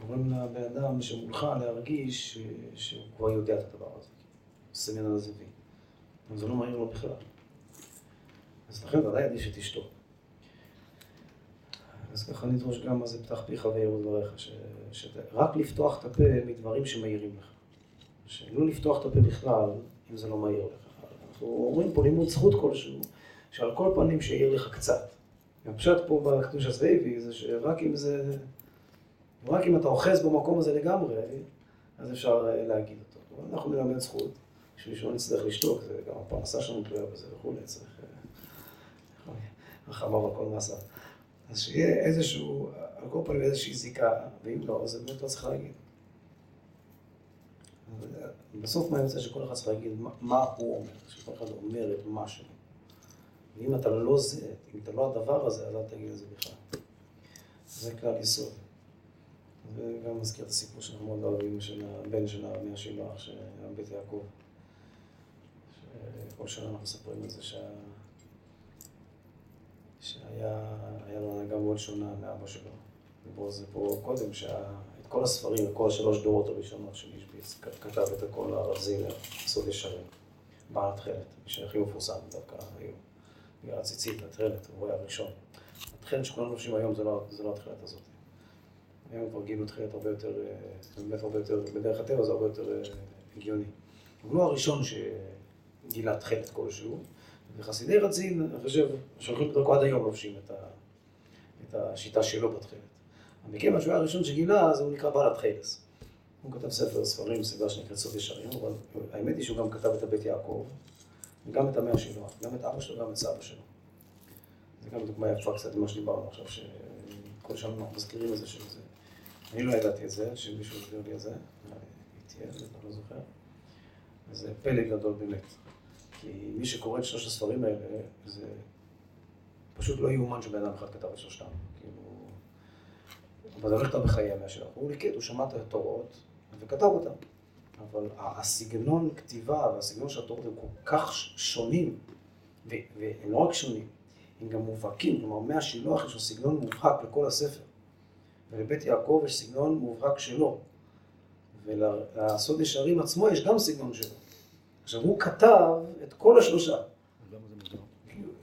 גורם לבן אדם שמולך להרגיש. שהוא כבר יודע את הדבר הזה. עושה ממנו הזוי. אבל זה לא מהיר לו בכלל. אז לכן ודאי עדיף שתשתוק. אז ככה נדרוש גם מה זה פתח פיך ויראו דבריך. שרק לפתוח את הפה מדברים שמאירים לך. שלא לפתוח את הפה בכלל, אם זה לא מהיר לך. אנחנו אומרים פה לימוד זכות כלשהו, שעל כל פנים שיעיר לך קצת. הפשט פה בקדוש הסביבי זה שרק אם זה, רק אם אתה אוחז במקום הזה לגמרי, אז אפשר להגיד אותו. אנחנו נלמד זכות, בשביל שלא נצטרך לשתוק, זה גם הפרנסה שלנו תלויה בזה וכולי, צריך... רחמה וכל מעשה. אז שיהיה איזשהו, על כל פנים איזושהי זיקה, ואם לא, אז באמת לא צריך להגיד. בסוף מה יוצא שכל אחד צריך להגיד מה הוא אומר, שכל אחד אומר את מה שלו. ואם אתה לא זה, אם אתה לא הדבר הזה, אז אל תגיד את זה בכלל. זה כלל יסוד. וגם מזכיר את הסיפור שאנחנו מאוד אוהבים של הבן של הרמי השילוח, שהיה בית יעקב. שכל שנה אנחנו מספרים את זה שה... שהיה לו הנהגה מאוד שונה מאבא שלו. דיברו על זה פה קודם, שאת כל הספרים, את כל השלוש דורות הראשונות של אישביץ, כתב את הכל הרב זילר, סוד ישרים, בעל התכלת, מי שהכי מפורסם דווקא היום. בגלל הציצית, התכלת, הוא הראשון. התכלת שכולנו לובשים היום זה לא, זה לא התכלת הזאת. היום כבר גילו תכלת הרבה יותר, באמת הרבה יותר, בדרך הטבע זה הרבה יותר הגיוני. הוא לא הראשון שגילה תכלת כלשהו, וחסידי רצין, אני חושב, שהולכים בדרכו עד היום לובשים את, ה, את השיטה שלו בתכלת. מכיוון שהוא היה הראשון שגילה, אז הוא נקרא בעל התכלס. הוא כתב ספר ספרים, סדרה שנקראת סוף ישרים, אבל האמת היא שהוא גם כתב את הבית יעקב. וגם את המאה שלו, גם את אבא שלו, גם את סבא שלו. זה גם דוגמה יפה קצת ממה שדיברנו עכשיו, שכל שנה אנחנו מזכירים את זה שזה... אני לא ידעתי את זה, שמישהו הסביר לי את זה, הייתי ילד, אני לא זוכר. זה פלא גדול באמת. כי מי שקורא את שלושת הספרים האלה, זה פשוט לא יאומן שבן אדם אחד כתב את שלושתם. כאילו... זה לא נכתב בחיי המאה שלו. הוא ליקט, הוא שמע את התורות וכתב אותם. אבל הסגנון כתיבה והסגנון של התורות הם כל כך שונים, והם לא רק שונים, הם גם מובהקים, כלומר מהשילוח יש לו סגנון מובהק לכל הספר, ולבית יעקב יש סגנון מובהק שלו, ולסוד ישרים עצמו יש גם סגנון שלו. עכשיו הוא כתב את כל השלושה.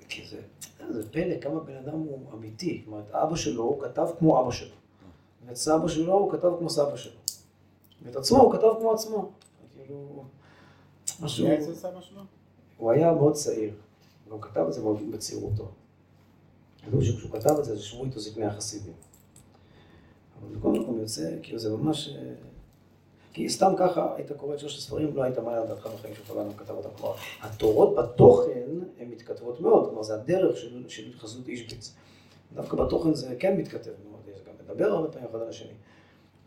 כי זה, זה פלא כמה בן אדם הוא אמיתי, כלומר את אבא שלו הוא כתב כמו אבא שלו, ואת סבא שלו הוא כתב כמו סבא שלו. ואת עצמו הוא כתב כמו עצמו. כאילו, משהו... אצל סבא שלו? הוא היה מאוד צעיר. הוא כתב את זה מאוד בצעירותו. כתוב שכשהוא כתב את זה, זה שמעו איתו זקני החסידים. אבל בכל מקום יוצא, כאילו זה ממש... כי סתם ככה היית קורא את שלושת הספרים, לא היית מעלה על דעתך בחיים שלך ואני כתב אותם. כלומר, התורות בתוכן הן מתכתבות מאוד, כלומר זה הדרך של, של חזות אישביץ. דווקא בתוכן זה כן מתכתב מאוד, זה גם מדבר הרבה פעמים אחד על השני.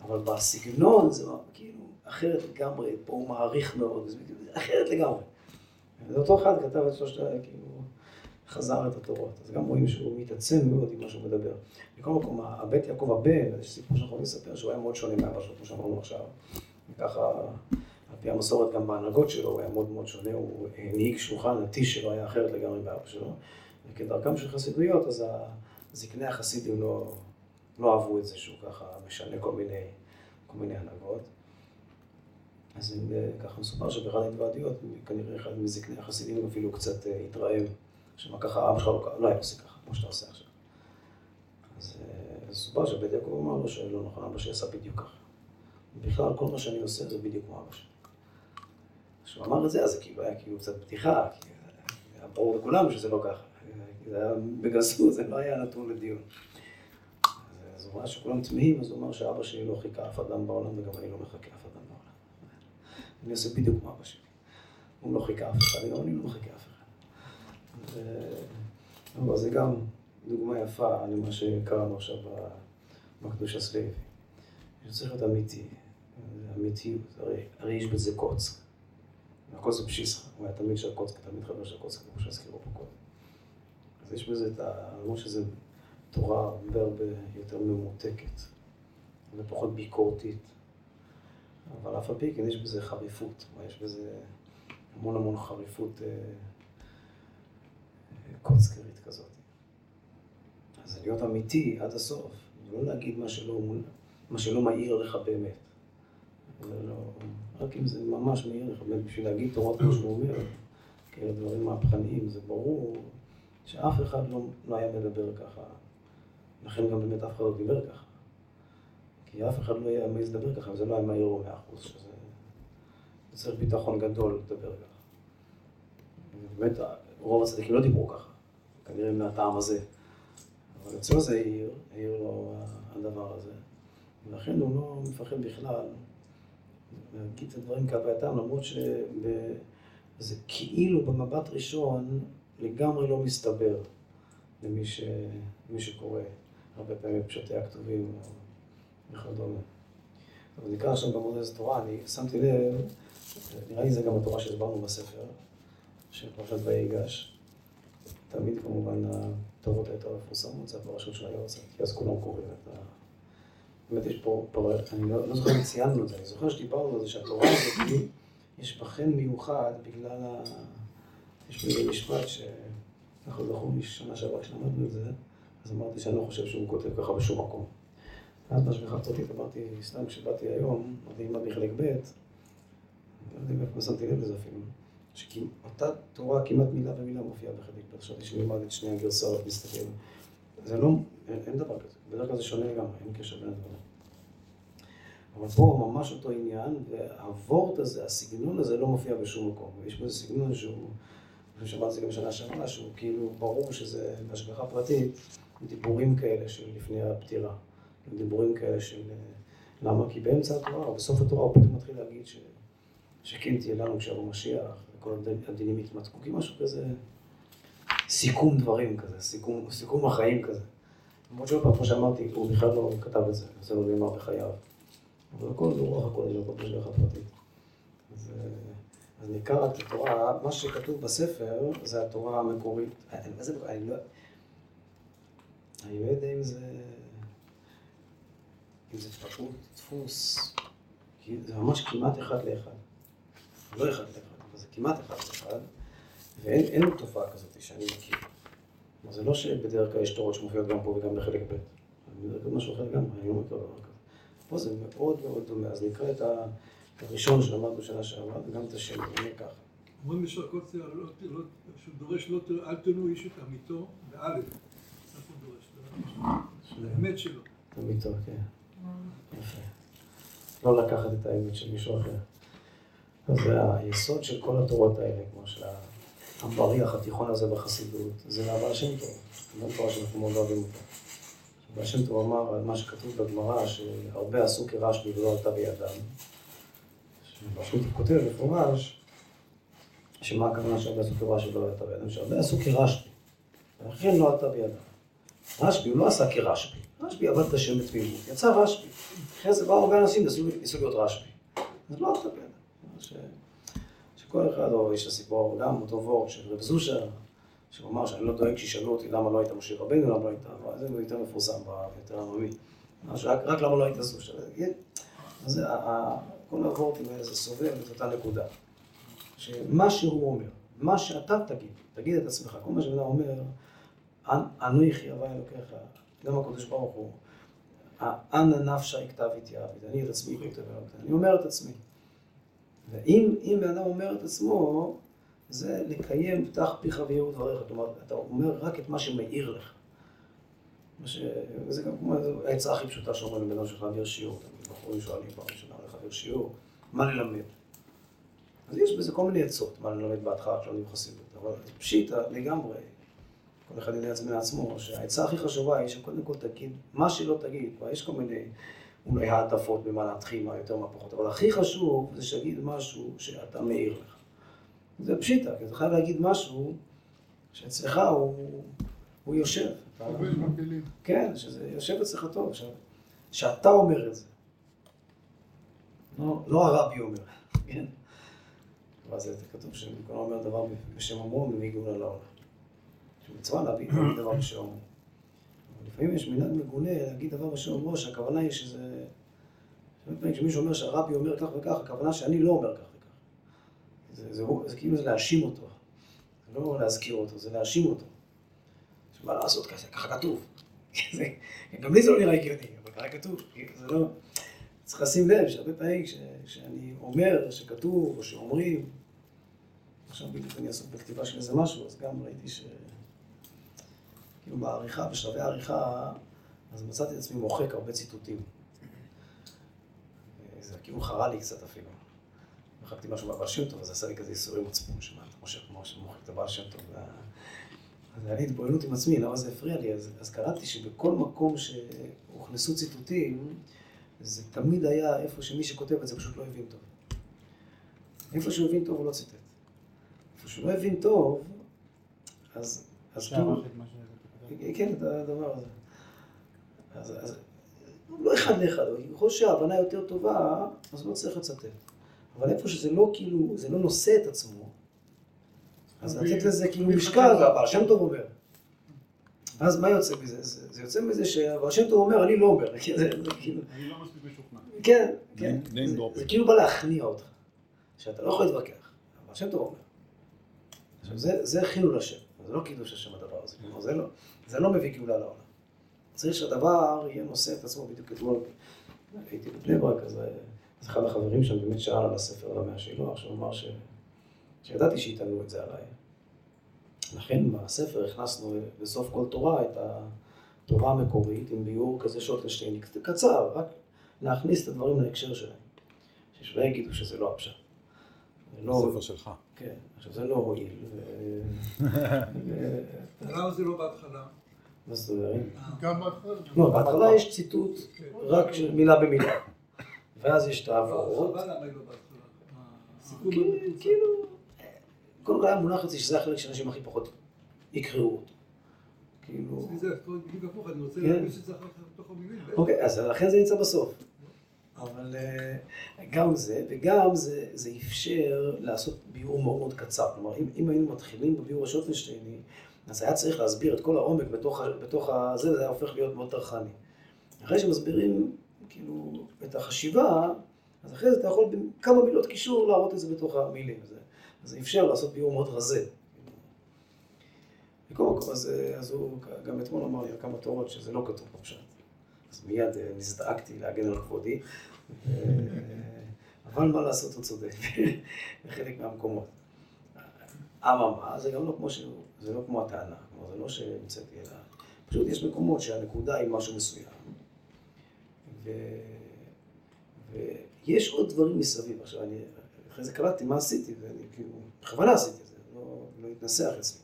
אבל בסגנון זה כאילו אחרת לגמרי, פה הוא מעריך מאוד, זה אחרת לגמרי. ואותו אחד כתב את שלושת, כאילו, חזר את התורות. אז גם רואים שהוא מתעצם מאוד עם מה שהוא מדבר. מכל מקום, הבית יעקב הבן, יש סיפור שאנחנו יכולים לספר, שהוא היה מאוד שונה מהאבא שלו, כמו שאמרנו עכשיו. וככה, על פי המסורת, גם בהנהגות שלו, הוא היה מאוד מאוד שונה, הוא הנהיג שולחן, הטיש שלו היה אחרת לגמרי מאבא שלו. וכדרכם של חסידויות, אז זקני החסידים לא... לא אהבו את זה שהוא ככה משנה כל מיני, כל מיני הנהגות. אז ככה מסופר שבאחד ההתוועדויות, כנראה אחד מזקני החסידים אפילו קצת התרעם, שמה ככה אבא שלך לא, לא היה עושה ככה, כמו שאתה עושה עכשיו. אז מסופר שבית יעקב אמר לו שלא נכון, אבא שעשה בדיוק ככה. בכלל, כל מה שאני עושה זה בדיוק כמו אבא שלי. כשהוא אמר את זה, אז זה כאילו היה כאילו קצת בדיחה, כי היה ברור לכולם שזה לא ככה. זה היה בגסות, זה לא היה נתון לדיון. הוא ראה שכולם תמהים, אז הוא אמר שאבא שלי לא חיכה אף אדם בעולם, וגם אני לא מחכה אף אדם בעולם. אני עושה בדיוק כמו אבא שלי. הוא לא חיכה אף אחד, אני לא מחכה אף אחד. אבל זה גם דוגמה יפה למה שקראנו עכשיו בקדוש הסלוי. שצריך להיות אמיתי, אמיתיות, הרי, הרי יש בזה קוץ. הקוץ זה פשיסחה, הוא היה תמיד של הקוץ, תמיד חבר של הקוץ, כמו שהזכירו פה קודם. אז יש בזה את ה... למרות שזו תורה הרבה הרבה יותר ממותקת, ופחות ביקורתית, אבל אף על פי כן יש בזה חריפות, יש בזה המון המון חריפות אה, קוצקרית כזאת. אז להיות אמיתי עד הסוף, לא להגיד מה שלא, מה שלא מאיר לך באמת. לא, רק אם זה ממש מאיר לך, באמת בשביל להגיד תורת כמו שהוא אומר, כאלה דברים מהפכניים, זה ברור שאף אחד לא, לא היה מדבר ככה. לכן גם באמת אף אחד לא דיבר ככה. כי אף אחד לא היה מעז לדבר ככה, וזה לא היה מהיר לו מאה אחוז, שזה... צריך ביטחון גדול לדבר ככה. באמת, רוב הצדיקים לא דיברו ככה, כנראה מהטעם הזה. אבל אצלו זה העיר, העיר לו הדבר הזה. ולכן הוא לא מפחד בכלל להגיד את הדברים כהווייתם, למרות שזה כאילו במבט ראשון לגמרי לא מסתבר למי ש... שקורא הרבה פעמים פשוטי הכתובים וכדומה. אבל נקרא עכשיו במוד איזה תורה, אני שמתי לב, נראה לי זה גם התורה שהסברנו בספר, של פרשת ויגש. תמיד כמובן הטובות היותר מפורסמות, זה הפרשות של היועצת, כי אז כולם קוראים את ה... באמת יש פה, אני לא, לא זוכר אם ציינו את זה, אני זוכר שדיברנו על זה שהתורה הזאת, יש בה חן מיוחד בגלל ה... יש בזה משפט שככה זכור לי שנה שעברה כשלמדנו את זה, אז אמרתי שאני לא חושב שהוא כותב ככה בשום מקום. ואז בהשגחה פרטית אמרתי, סתם כשבאתי היום, אמא בחלק ב', לא יודע איפה שמתי לב לזה אפילו, שאותה תורה כמעט מילה במילה מופיעה בחלק ב', חשבתי שנלמד את שני הגרסאות, מסתכל. זה לא, אין, אין דבר כזה, בדרך כלל זה שונה לגמרי, אין קשר בין הדברים. אבל פה ממש אותו עניין, והוורט הזה, הסגנון הזה לא מופיע בשום מקום. יש בזה סגנון שהוא, אני את זה גם שנה שעברה, שהוא כאילו ברור שזה בהשגחה פרטית, דיבורים כאלה של לפני הפטירה. דיבורים כאלה של למה? כי באמצע התורה, או בסוף התורה, הוא פתאום מתחיל להגיד ש, שכן תהיה לנו כשיבוא משיח, וכל הדינים יתמתקו, כי משהו כזה, סיכום דברים כזה, סיכום, סיכום החיים כזה. למרות שעוד פעם, כמו שאמרתי, הוא בכלל לא כתב את זה, זה לא נאמר בחייו. אבל הכל זה רוח הקודש, הכל בשגחה פרטית. אז, אז נקרא רק את התורה, מה שכתוב בספר זה התורה המקורית. מה זה, אני לא, אני לא יודע אם זה, אם זה פשוט דפוס, זה ממש כמעט אחד לאחד. לא אחד לאחד, אבל זה כמעט אחד לאחד, ואין לו תופעה כזאת שאני מכיר. זה לא שבדרך כלל יש תורות שמופיעות גם פה וגם בחלק ב'. אני מדבר משהו אחר גם, אני לא מכיר דבר כזה. פה זה מאוד מאוד דומה, אז נקרא את הראשון שלמדנו בשנה שעברה, וגם את השני, נראה ככה. אומרים הקוצר, שהוא דורש, אל תנו איש את עמיתו, באלף. הוא דורש? האמת שלו. את עמיתו, כן. יפה. לא לקחת את האמת של מישהו אחר. זה היסוד של כל התורות האלה, כמו של הבריח התיכון הזה בחסידות, זה מהבעל שם טוב, זו תורה שאנחנו מאוד אוהבים אותה. הבעל שם טוב אמר על מה שכתוב בגמרא, שהרבה עשו כרשב"י ולא עלתה בידם. שם טוב כותב במפורש, שמה הכוונה שהרבה עשו כרשב"י ולא עלתה בידם, שהרבה עשו כרשב"י, ולכן לא עלתה בידם. רשב"י הוא לא עשה כרשב"י, רשב"י עבד את השם בתמימות, יצא רשב"י. אחרי זה באו הרבה אנשים ניסו להיות רשב"י. אז לא עלתה בידם. שכל אחד, או יש לסיפור גם אותו וורט של רב זושה, שהוא אמר שאני לא דואג שישאלו אותי למה לא היית משה רבנו, למה לא היית, זה יותר מפורסם, יותר עממי. רק למה לא היית זושה. אז כל הוורטים האלה זה סובב את אותה נקודה. שמה שהוא אומר, מה שאתה תגיד, תגיד את עצמך, כל מה שבן אומר, אנוכי הווה אלוקיך, גם הקדוש ברוך הוא, אנא נפשי כתב התייעבד, אני את עצמי כותב, אני אומר את עצמי. ואם בן אדם אומר את עצמו, זה לקיים פתח פיך ויהיו דבריך. כלומר, אתה אומר רק את מה שמאיר לך. ש... וזה גם כמו העצה הכי פשוטה שאומרים לבן אדם שלך להעביר שיעור. תמיד בחורים שואלים פעם ראשונה, להעביר שיעור, מה ללמד. אז יש בזה כל מיני עצות, מה ללמד בהתחלה כשלומדים חסידות, אבל פשיטא לגמרי, כל אחד יודע זה מעצמו, שהעצה הכי חשובה היא שקודם כל תגיד, מה שלא תגיד, כבר יש כל מיני אולי העדפות במה להתחיל, מה יותר, מה פחות, אבל הכי חשוב זה שתגיד משהו שאתה מאיר לך. זה פשיטא, כי אתה חייב להגיד משהו שאצלך הוא, הוא יושב. אתה- בכלים. כן, שזה יושב אצלך טוב, עכשיו, שאתה אומר את זה. לא, לא הרבי אומר, כן? ואז זה כתוב שכל אומר דבר בשם אומרו מביא גאולה לעולם. שמצווה להביא להגיד דבר בשם לפעמים יש מנהג מגונה להגיד דבר בשם אומרו, שהכוונה היא שזה... הרבה פעמים כשמישהו אומר שהרבי אומר כך וכך, הכוונה שאני לא אומר כך וכך. זה, זה, זה, זה כאילו זה להאשים אותו. זה לא להזכיר אותו, זה להאשים אותו. מה לעשות כזה, ככה כתוב. גם לי זה לא נראה הגיוני, אבל ככה כתוב. זה לא... צריך לשים לב שהרבה פעמים כש- כשאני אומר שכתוב או שאומרים, עכשיו בדיוק אני עסוק בכתיבה של איזה משהו, אז גם ראיתי ש... כאילו בעריכה, בשלבי העריכה, אז מצאתי את עצמי מוחק הרבה ציטוטים. זה כאילו חרה לי קצת אפילו. מחקתי משהו מהבעל שם טוב, אז עשה לי כזה ייסורי מצפון, שמה, אתה מושך כמו שמוחק את הבעל שם טוב. אז היה לי התבוננות עם עצמי, למה זה הפריע לי? אז, אז קראתי שבכל מקום שהוכנסו ציטוטים, זה תמיד היה איפה שמי שכותב את זה פשוט לא הבין טוב. איפה שהוא הבין טוב הוא לא ציטט. איפה שהוא לא הבין טוב, אז... אז כאילו... כן, את הדבר הזה. אז, אז לא אחד לאחד, אבל ככל שההבנה יותר טובה, אז לא צריך לצטט. אבל איפה שזה לא כאילו, זה לא נושא את עצמו, אז לתת לזה כאילו משקל. והבעל שם טוב אומר. אז מה יוצא מזה? זה, יוצא מזה שהבעל שם טוב אומר, אני לא אומר. כאילו, אני לא מספיק משוכנע. כן, כן. זה, כאילו בא להכניע אותך, שאתה לא יכול להתווכח. הבעל שם טוב אומר. עכשיו, זה, זה חילול השם, זה לא קידוש השם הדבר הזה. זה לא, זה לא מביא גאולה לעולם. צריך שהדבר יהיה נושא את עצמו בדיוק אתמול. הייתי בבני ברק, אז, אז אחד החברים שם באמת שאל על הספר על המאה שלו, עכשיו הוא אמר ש... שידעתי שיטענו את זה עליי. לכן בספר הכנסנו בסוף כל תורה את התורה המקורית עם ביאור כזה שוטנשטיין, קצר, רק להכניס את הדברים להקשר שלהם. שלא יגידו שזה לא הפשט. לא- הספר שלך. כן, עכשיו זה לא הועיל. למה זה לא בהתחלה? מה זאת אומרת? גם בהתחלה. לא, בהתחלה יש ציטוט רק של מילה במילה. ואז יש את היא לא כאילו. כאילו, קודם כל היה מונח אצלי שזה החלק שאנשים הכי פחות יקראו אותו. כאילו, אצלי זה בדיוק הפוך, אני רוצה כן. להרגיש את זה אחר כך בתוך המילים. אוקיי, אז לכן זה נמצא בסוף. אבל אה, גם זה, וגם זה, זה אפשר לעשות ביאור מאוד מאוד קצר. כלומר, אם, אם היינו מתחילים בביאור השוטנשטייני, אז היה צריך להסביר את כל העומק בתוך, בתוך הזה, זה היה הופך להיות מאוד טרחני. אחרי שמסבירים, כאילו, את החשיבה, אז אחרי זה אתה יכול בכמה מילות קישור להראות את זה בתוך המילים. זה, זה אפשר לעשות ביאור מאוד רזה. מכל מקום, אז, אז הוא גם אתמול אמר לי על כמה תורות שזה לא כתוב בפשט. אז מיד אה, נזדעקתי להגן על כבודי. אה, אבל מה לעשות, הוא צודק, בחלק מהמקומות. אממה, זה גם לא כמו שהוא, זה לא כמו הטענה, כלומר, זה לא שהמצאתי אלא, פשוט יש מקומות שהנקודה היא משהו מסוים, ו... ויש עוד דברים מסביב. עכשיו, אני אחרי זה קלטתי מה עשיתי, ואני כאילו, בכוונה עשיתי את זה, לא, לא התנסח אצלי.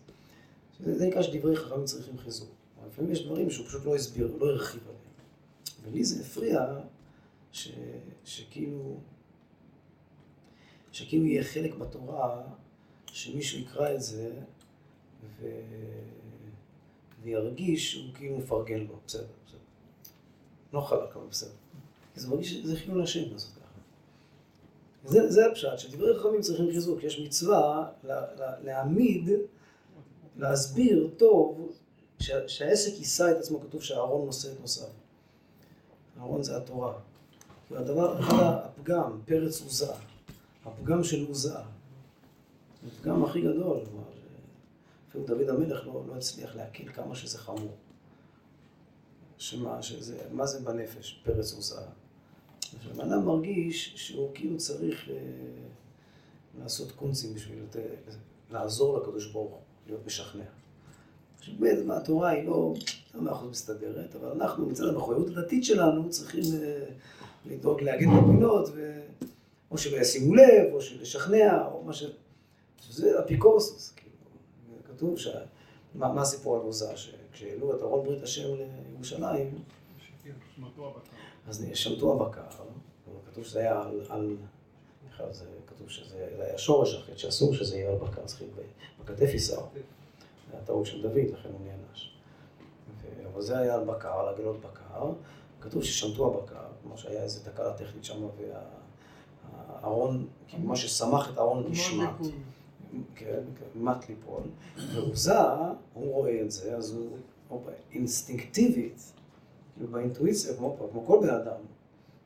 זה, זה נקרא שדברי חכמים צריכים חיזוק. לפעמים יש דברים שהוא פשוט לא הסביר, לא הרחיב עליהם. ולי זה הפריע ש, שכאילו, שכאילו יהיה חלק בתורה שמישהו יקרא את זה. וירגיש שהוא כאילו מפרגן לו, בסדר, בסדר. לא חלק, אבל בסדר. כי זה מרגיש שזה חילול השם לעשות ככה. זה, זה הפשט, שדברי חכמים צריכים חיזוק. יש מצווה לה, לה, להעמיד, להסביר טוב, שה, שהעסק יישא את עצמו, כתוב שהארון נושא את נושאיו. הארון זה התורה. והדבר, אחד הפגם, פרץ עוזה, הפגם של עוזה, הפגם הכי גדול, כלומר, אפילו דוד המלך לא, לא הצליח להכיר כמה שזה חמור. שמה, שזה, מה זה בנפש, פרץ עוזה? עכשיו, אדם מרגיש שהוא כאילו צריך אה, לעשות קונצים בשביל לת... לעזור לקדוש ברוך הוא, להיות משכנע. עכשיו, בעצם התורה היא לא, לא מאה אחוז מסתדרת, אבל אנחנו מצד המחויבות הדתית שלנו צריכים אה, לדאוג להגיד את הפינות, ו... או שלא ישימו לב, או לשכנע, או מה ש... שזה אפיקורסוס, כתוב ש... מה, מה הסיפור על עוזה? שכשהעלו את ארון ברית השם לירושלים. אז שמטו הבקר, כתוב שזה היה על, על בכלל זה כתוב שזה זה היה שורש החטא, שאסור שזה יהיה על בקר, צריכים בכתף יישאו. זה הטעות של דוד, לכן הוא נענש. אבל זה היה על בקר, על עגלות בקר. כתוב ששמטו הבקר, כמו שהיה איזו תקלה טכנית שם, והארון, כאילו מה שסמך את הארון נשמט. כן, כן, מט ליפול. ועוזה, הוא רואה את זה, אז הוא, אינסטינקטיבית, כאילו באינטואיציה, כמו, כמו כל בן אדם,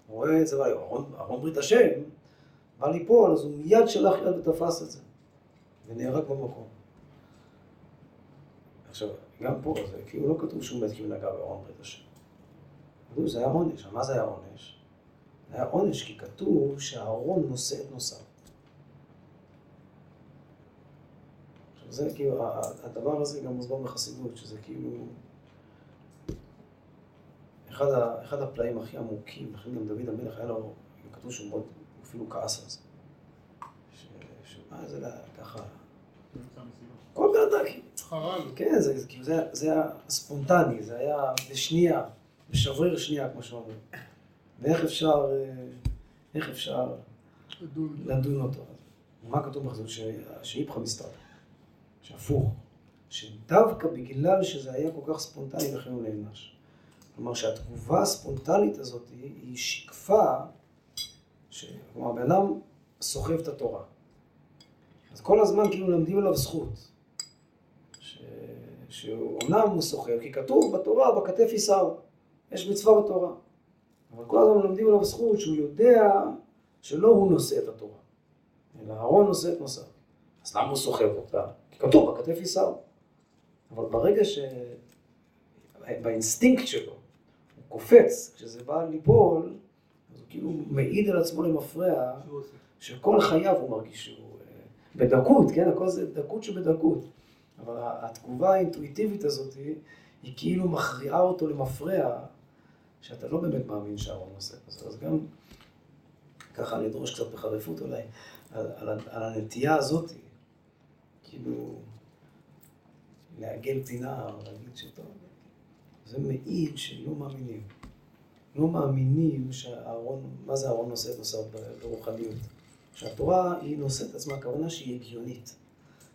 הוא רואה את זה, ארון, ברית השם, בא ליפול, אז הוא מיד שלח יד ותפס את זה, ונהרג במקום. עכשיו, גם פה זה כאילו לא כתוב שהוא מת כי הוא נגע בארון ברית השם. שזה היה עונש, מה זה היה עונש? זה היה עונש כי כתוב שהארון נושא את נושאיו. עכשיו זה כאילו, הדבר הזה גם מוסבר בחסידות, שזה כאילו אחד, ה, אחד הפלאים הכי עמוקים, לכן גם דוד המלך היה לו, כתוב שהוא מאוד, אפילו כעס על זה. שמה זה ככה, כל בן אדם, חרל. כן, זה, כאילו זה, זה היה ספונטני, זה היה בשנייה, בשבריר שנייה, כמו שאומרים. ואיך אפשר, אה, איך אפשר לדון אותו. מה כתוב בחזות? שאיפכא מסתבר, שהפוך, שדווקא בגלל שזה היה כל כך ספונטני, לכן הוא נענש. כלומר שהתגובה הספונטנית הזאת היא שיקפה, ש... כלומר בן אדם סוחב את התורה. אז כל הזמן כאילו מלמדים עליו זכות. ש... שאומנם הוא סוחב, כי כתוב בתורה, בכתף יישאו. יש מצווה בתורה. אבל כל הזמן מלמדים עליו זכות שהוא יודע שלא הוא נושא את התורה, אלא אהרון נושא את נושאיו. אז למה הוא סוחב אותה? כתוב בכתף יישאו. אבל ברגע ש... באינסטינקט שלו, הוא קופץ, כשזה בא ליפול, אז הוא כאילו מעיד על עצמו למפרע, שכל חייו הוא מרגיש שהוא אה, בדקות, כן? הכל זה דקות שבדקות. אבל התגובה האינטואיטיבית הזאת היא, כאילו מכריעה אותו למפרע, שאתה לא באמת מאמין שאהרון עושה כזה. אז גם ככה אני אדרוש קצת בחריפות אולי, על, על, על הנטייה הזאת, כאילו, לעגל פינה, להגיד שטוב, זה מעיד שלא מאמינים. לא מאמינים שהארון, מה זה אהרון נושא את נושא ברוחניות? שהתורה היא נושאת עצמה, הכוונה שהיא הגיונית,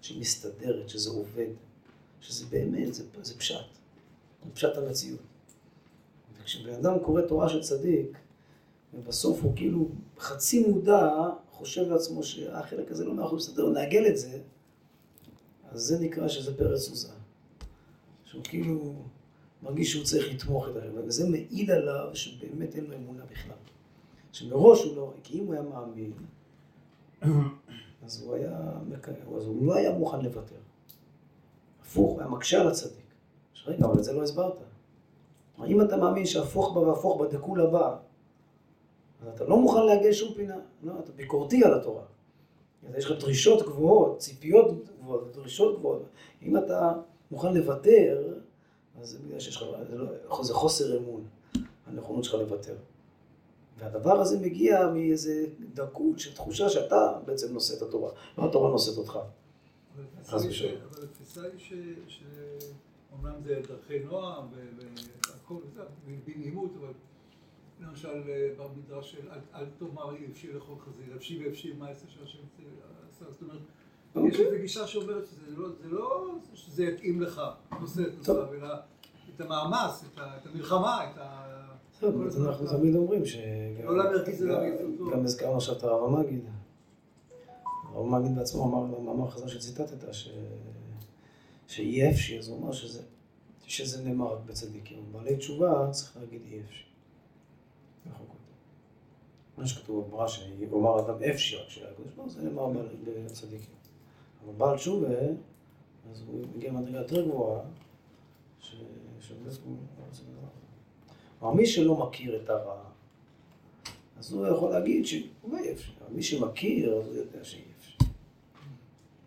שהיא מסתדרת, שזה עובד, שזה באמת, זה, זה פשט, זה פשט המציאות. וכשבן אדם קורא תורה של צדיק, ובסוף הוא כאילו חצי מודע חושב לעצמו שהחלק הזה לא מאחורי מסתדר, נעגל את זה, אז זה נקרא שזה פרץ עוזה. שהוא כאילו מרגיש שהוא צריך לתמוך את הרב, וזה מעיד עליו שבאמת אין לו אמונה בכלל. שמראש הוא לא, כי אם הוא היה מאמין, אז הוא היה, אז הוא לא היה מוכן לוותר. הפוך, הוא היה מקשה על הצדיק. רגע, אבל את זה לא הסברת. אם אתה מאמין שהפוך בה והפוך בה דקול הבא, אז אתה לא מוכן להגיע שום פינה. לא, אתה ביקורתי על התורה. יש לך דרישות גבוהות, ציפיות גבוהות, דרישות גבוהות. אם אתה מוכן לוותר, אז זה בגלל שיש לך, זה, לא, זה חוסר אמון, הנכונות שלך לוותר. והדבר הזה מגיע מאיזה דקות של תחושה שאתה בעצם נושא את התורה, לא התורה נושאת אותך. אבל התפיסה היא שאומנם זה דרכי נועם והכל זה, בנעימות, אבל למשל במדרש של אל תאמר יבשי לאכול חזיר, יבשי ויבשי מה יעשה שהשם עשה, זאת אומרת, יש איזו גישה שאומרת שזה לא שזה יתאים לך, נושא את אלא את המאמץ, את המלחמה, את ה... אנחנו תמיד אומרים ש... לא להמרכיז את זה גם הזכרנו עכשיו את הרב המגיד. הרב המגיד בעצמו אמר במאמר חזר שציטטת, שאי אפשי, אז הוא אמר שזה נאמר רק בצדיקים. בעלי תשובה צריך להגיד אי אפשי. מה שכתוב בגמרא, שאומר אדם אפשי רק שהיה הקדוש ברוך זה נאמר בצדיקים. אבל בעל תשובה, אז הוא מגיע למדרגה יותר גבוהה. כלומר, מי שלא מכיר את הרע, אז הוא יכול להגיד שהוא לא אפשי. אבל מי שמכיר, אז הוא יודע שאי אפשי.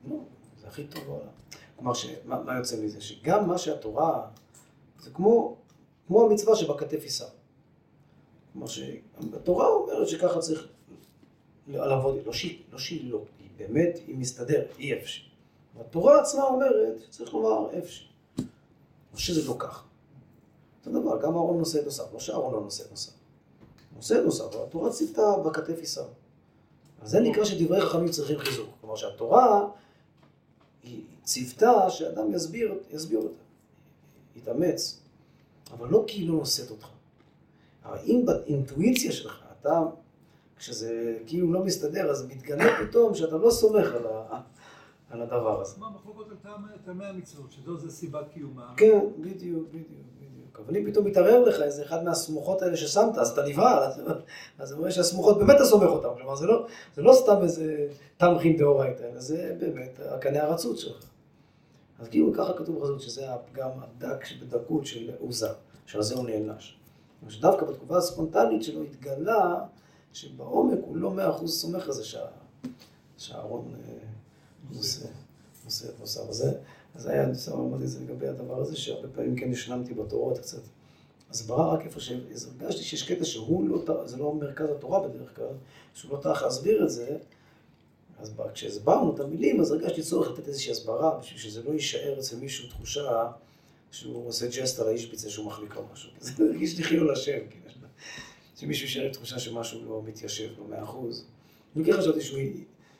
לא, זה הכי טוב בעולם. כלומר, מה, מה יוצא מזה? שגם מה שהתורה, זה כמו, כמו המצווה שבכתף יישא. כלומר שהתורה אומרת שככה צריך לעבוד, לא שהיא לא, שהיא לא, באמת, היא מסתדרת, היא איפשהו. התורה עצמה אומרת שצריך לומר איפשהו. או שזה לא כך. אותו דבר, גם אהרון נושא את נוסף, לא שאהרון לא נושא את נוסף. נושא את נוסף, אבל התורה ציוותה בכתף יישא. אז זה נקרא שדברי חכמים צריכים חיזוק. כלומר שהתורה היא ציוותה שאדם יסביר, יסביר אותה, יתאמץ, אבל לא כי היא לא נושאת אותך. אבל אם באינטואיציה שלך אתה, כשזה כאילו לא מסתדר, אז מתגלה פתאום שאתה לא סומך על, ה, על הדבר הזה. מה המחלוקות על טעמי המצוות, שזו זה סיבת קיומה. כן, בדיוק, בדיוק, בדיוק. אבל אם פתאום מתערער לך איזה אחד מהסמוכות האלה ששמת, אז אתה נבהל, אז זה אומר שהסמוכות באמת אתה סומך אותן. כלומר, זה לא, זה לא סתם איזה תמכין דאורייתא, אלא זה באמת הקנה הרצות שלך. אז כאילו ככה כתוב בחזות, שזה הפגם הדק שבדקות של עוזה, שעל זה הוא נענש. שדווקא בתקופה הספונטנית שלו התגלה שבעומק הוא לא מאה אחוז סומך על זה שהארון עושה את נוסף. אז זה היה, אני אמרתי את זה לגבי הדבר הזה, שהרבה פעמים כן השלמתי בתורות קצת. אז ברר רק איפה שהרגשתי שיש קטע שהוא לא, זה לא מרכז התורה בדרך כלל, שהוא לא טרח להסביר את זה, אז כשהסברנו את המילים, אז הרגשתי צורך לתת איזושהי הסברה, בשביל שזה לא יישאר אצל מישהו תחושה שהוא עושה ג'סט על האיש ביצה שהוא מחליק או משהו. זה הרגיש לי חילול השם, כאילו. שמישהו יישאר תחושה שמשהו לא מתיישב לו מאה אחוז. אני כן חשבתי שהוא,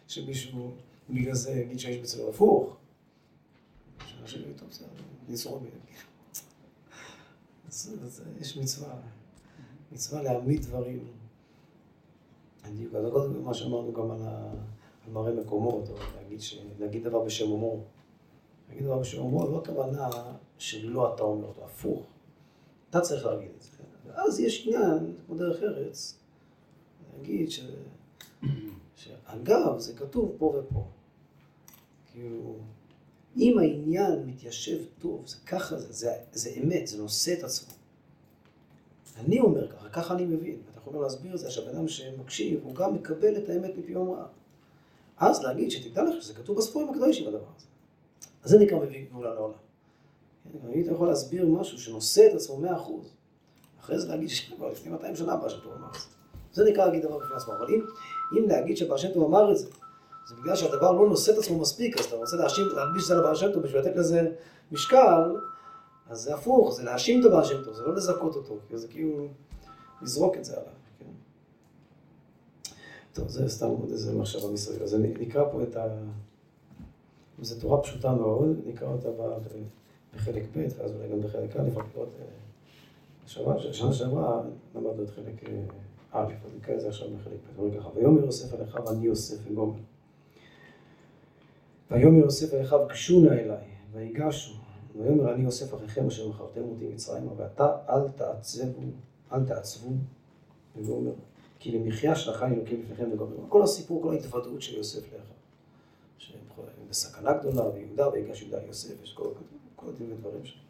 שמישהו בגלל זה יגיד שהאיש ביצה לא הפוך. שאנשים יגידו, טוב, בסדר, נזרום מהם. אז יש מצווה, מצווה להעמיד דברים. בדיוק, אז קודם מה שאמרנו גם על מראה מקומות, להגיד, דבר בשם אומרו. להגיד דבר בשם אומרו, לא הכוונה שלא אתה אומר אותו, הפוך. אתה צריך להגיד את זה. ואז יש עניין, כמו דרך ארץ, להגיד ש... שאגב, זה כתוב פה ופה. כאילו, אם העניין מתיישב טוב, זה ככה זה, זה, זה אמת, זה נושא את עצמו. אני אומר ככה, ככה אני מבין. אתה יכול להסביר את זה, שהבן אדם שמקשיב, הוא גם מקבל את האמת מפי אומרה. אז להגיד שתדע לך שזה כתוב בספורים הקדושים הדבר הזה. אז זה נקרא מביא גאולה לעולם. כן, היית יכול להסביר משהו שנושא את עצמו מאה אחוז. אחרי זה להגיד שכבר לפני 200 שנה בעל שם טוב אמר את זה. זה נקרא להגיד דבר בפני עצמו. אבל אם, אם להגיד שבעל שם טוב אמר את זה, זה בגלל שהדבר לא נושא את עצמו מספיק, אז אתה רוצה להאשים, להלביש את זה לבעל שם טוב בשביל לתת לזה משקל, אז זה הפוך, זה להאשים את הבעל שם טוב, זה לא לזכות אותו, כי זה כאילו לזרוק את זה עליו. טוב, זה סתם עוד איזה מחשבה מסביב. אז אני נקרא פה את ה... זו תורה פשוטה מאוד, נקרא אותה בחלק ב', ואז אולי גם בחלק א', רק לראות... אה, שנה שעברה למדנו את חלק אה, א', אז נקרא את זה עכשיו בחלק ב', אומרים ככה, ויאמר יוסף אליך ואני יוסף וגומר. ויאמר יוסף אליך וגשו נא אליי, ויגשו. ויאמר אני יוסף אחיכם אשר מכרתם אותי מצרימה, ואתה אל תעצבו, אל תעצבו, וגומר. כי למחיה שלחני אלוקים לפניכם וגומרים. כל הסיפור, כל ההתוודעות של יוסף לאחיו. שהם בסכנה גדולה, ויהודה ויגש יהודה יוסף, יש כל, כל ודברים שם.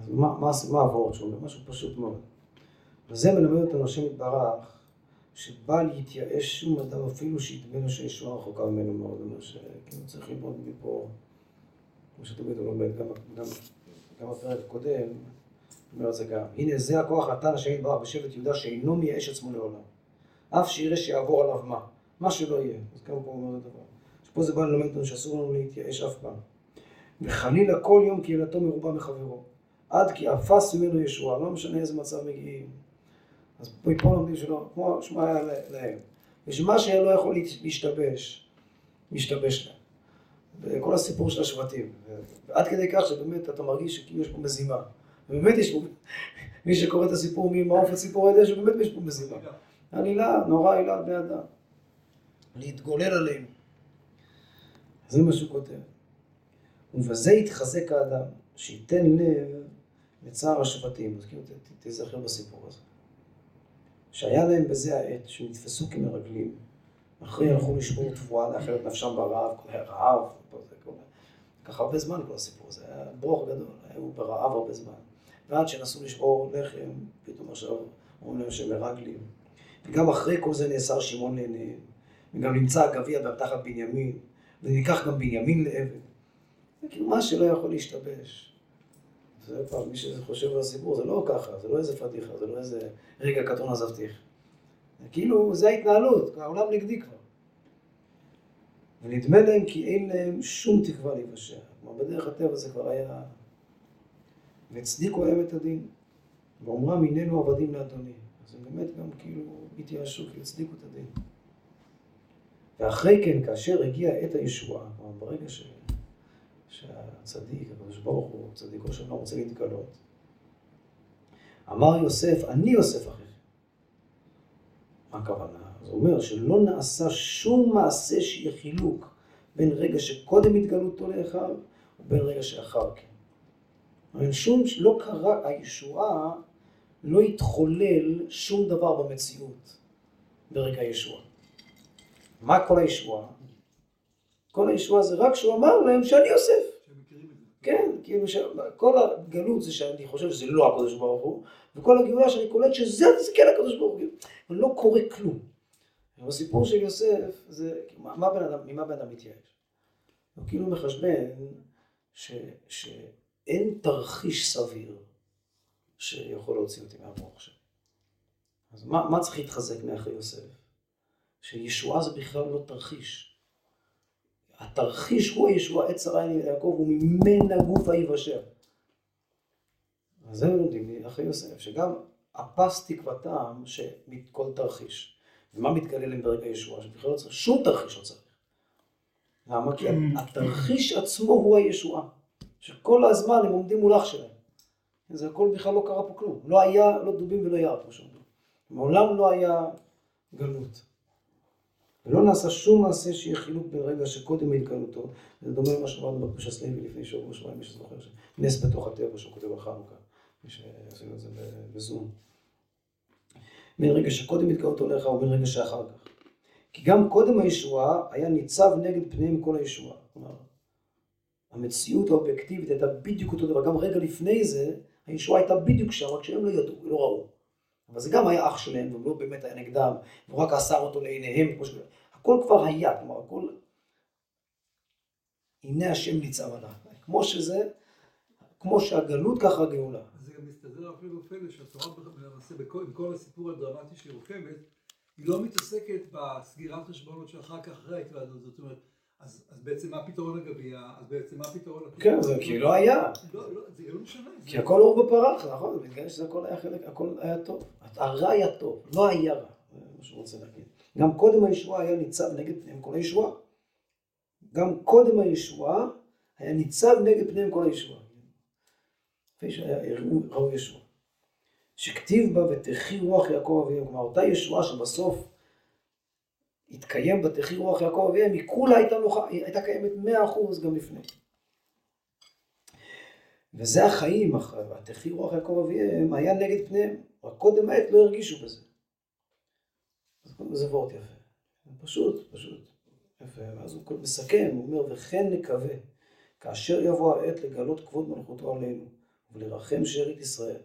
אז מה, מה, מה העבורת שאומר? משהו פשוט מאוד. וזה מלמד אותנו השם יתברך, שבא להתייאש שום אדם אפילו שידמה לו שישועה רחוקה ממנו מאוד. אומר שכאילו צריך ללמוד מפה, כמו שתמיד הוא לומד, גם, גם, גם בפרק הקודם, אומר את זה גם. הנה זה הכוח נתן השם יתברך בשבט יהודה שאינו מייאש עצמו לעולם. אף שיראה שיעבור עליו מה. מה שלא יהיה. אז גם פה אומר את הדבר. שפה זה בא ללמד אותנו שאסור לנו להתייאש אף פעם. וחלילה כל יום קהילתו מרובה מחברו. עד כי אפס ממנו ישועה, לא משנה איזה מצב מגיעים. אז פה לומדים שלא, כמו שמה היה להם. ושמה שהיה לא יכול להשתבש, משתבש להם. וכל הסיפור של השבטים. ועד כדי כך שבאמת אתה מרגיש שכאילו יש פה מזימה. ובאמת יש פה, מי שקורא את הסיפור ממעוף הסיפור יודע שבאמת יש פה מזימה. עלילה, נורא עילה על בני אדם. להתגולל עליהם. זה מה שהוא כותב. ובזה יתחזק האדם, שייתן לב לצער השבטים. אז כאילו תזכר בסיפור הזה. שהיה להם בזה העת, שנתפסו כמרגלים, אחרי הלכו לשבור תבואה לאחר את נפשם ברעב, רעב, ככה הרבה זמן כל הסיפור הזה, היה ברוך גדול, היו ברעב הרבה זמן. ועד שנסו לשבור לחם, פתאום עכשיו אומרים להם שהם מרגלים. וגם אחרי כל זה נאסר שמעון לעיניהם, וגם נמצא הגביע תחת בנימין, וניקח גם בנימין לעבד. זה כאילו מה שלא יכול להשתבש. זה כבר, מי שחושב על הסיפור, זה לא ככה, זה לא איזה פדיחה, זה לא איזה רגע קטון עזבתיך. כאילו, זה ההתנהלות, העולם נגדי כבר. ונדמה להם כי אין להם שום תקווה להיוושע. כלומר, בדרך הטבע זה כבר היה... והצדיקו להם את הדין. ואומרם, הננו עבדים לאדוני. אז הם באמת גם כאילו התייאשו, כי הצדיקו את הדין. ואחרי כן, כאשר הגיעה עת הישועה, כלומר, ברגע ש... שהצדיק, הקדוש ברוך הוא, צדיקו שלא רוצה להתגלות, אמר יוסף, אני יוסף אחיכם. מה הכוונה? זה אומר שלא נעשה שום מעשה שיהיה חילוק בין רגע שקודם התגלותו לאחיו ובין רגע שאחר כן. אבל שום, לא קרה, הישועה לא התחולל שום דבר במציאות ברגע הישועה. מה כל הישועה? כל הישועה זה רק שהוא אמר להם שאני יוסף. כן, כאילו כל הגלות זה שאני חושב שזה לא הקדוש ברוך הוא, וכל הגאולה שאני קולט שזה זה כן הקדוש ברוך הוא. אבל לא קורה כלום. בסיפור של יוסף, זה, מה בן אדם, ממה בן אדם מתייאש? הוא כאילו מחשבן ש, שאין תרחיש סביר שיכול להוציא אותי מהמוח עכשיו. אז מה, מה צריך להתחזק מאחרי יוסף? שישועה זה בכלל לא תרחיש. התרחיש הוא הישועה, עת שרה יעקב, וממנה גוף היבשר. אז זה לומדים לי אחרי יוסף, שגם הפס תקוותם שמכל תרחיש. ומה מתגלה להם ברגע הישועה? שבכלל לא צריך, שום תרחיש לא צריך. למה? כי התרחיש עצמו הוא הישועה. שכל הזמן הם עומדים מול אח שלהם. זה הכל בכלל לא קרה פה כלום. לא היה, לא דובים ולא יער, כמו שאומרים. מעולם לא היה גלות. ולא נעשה שום מעשה שיהיה חילוק בין רגע שקודם התגלותו. זה דומה למה שאמרנו בפרשת סלייבי לפני שבוע שבועיים, מי שזוכר, נס בתוך הטבע שהוא כותב על חנוכה, מי שעשינו את זה בזום. בין רגע שקודם התגלותו לך ובין רגע שאחר כך. כי גם קודם הישועה היה ניצב נגד פניהם כל הישועה. כלומר, המציאות האובייקטיבית הייתה בדיוק אותו דבר. גם רגע לפני זה, הישועה הייתה בדיוק שם, רק שהם לא ידעו, לא ראו. אבל זה גם היה אח שלהם, והוא לא באמת היה נגדם, והוא רק אסר אותו לעיניהם, ש... הכל כבר היה, כלומר, הכל... הנה השם ניצב עליו. כמו שזה, כמו שהגלות, ככה הגאולה. זה גם מסתדר אפילו פלא שהתורה למעשה, עם כל הסיפור הדרמטי שהיא רוקמת, היא לא מתעסקת בסגירת חשבונות שאחר כך אחרי ההתוועדות, זאת אומרת, אז, אז בעצם מה הפתרון לגבייה? אז בעצם מה הפתרון... כן, זה כי לא היה. לא, לא, זה לא משנה. כי הכל אור בפרח, נכון? בגלל שזה הכל היה חלק, הכל היה טוב. הרע היה טוב, לא היה רע, מה שהוא רוצה להגיד. גם קודם הישועה היה ניצב נגד פניהם כל הישועה. גם קודם הישועה היה ניצב נגד פניהם כל הישועה. לפני שראו ישועה. שכתיב בה ותחי רוח יעקב אביהם, כלומר אותה ישועה שבסוף התקיים בתחי רוח יעקב אביהם, היא כולה הייתה, נוחה, הייתה קיימת מאה אחוז גם לפני. וזה החיים, התחי רוח יעקב אביהם היה נגד פניהם, רק קודם העת לא הרגישו בזה. זה וורט יפה. פשוט, פשוט. יפה. ואז הוא מסכם, הוא אומר, וכן נקווה, כאשר יבוא העת לגלות כבוד מלכותו עלינו, ולרחם שארית ישראל,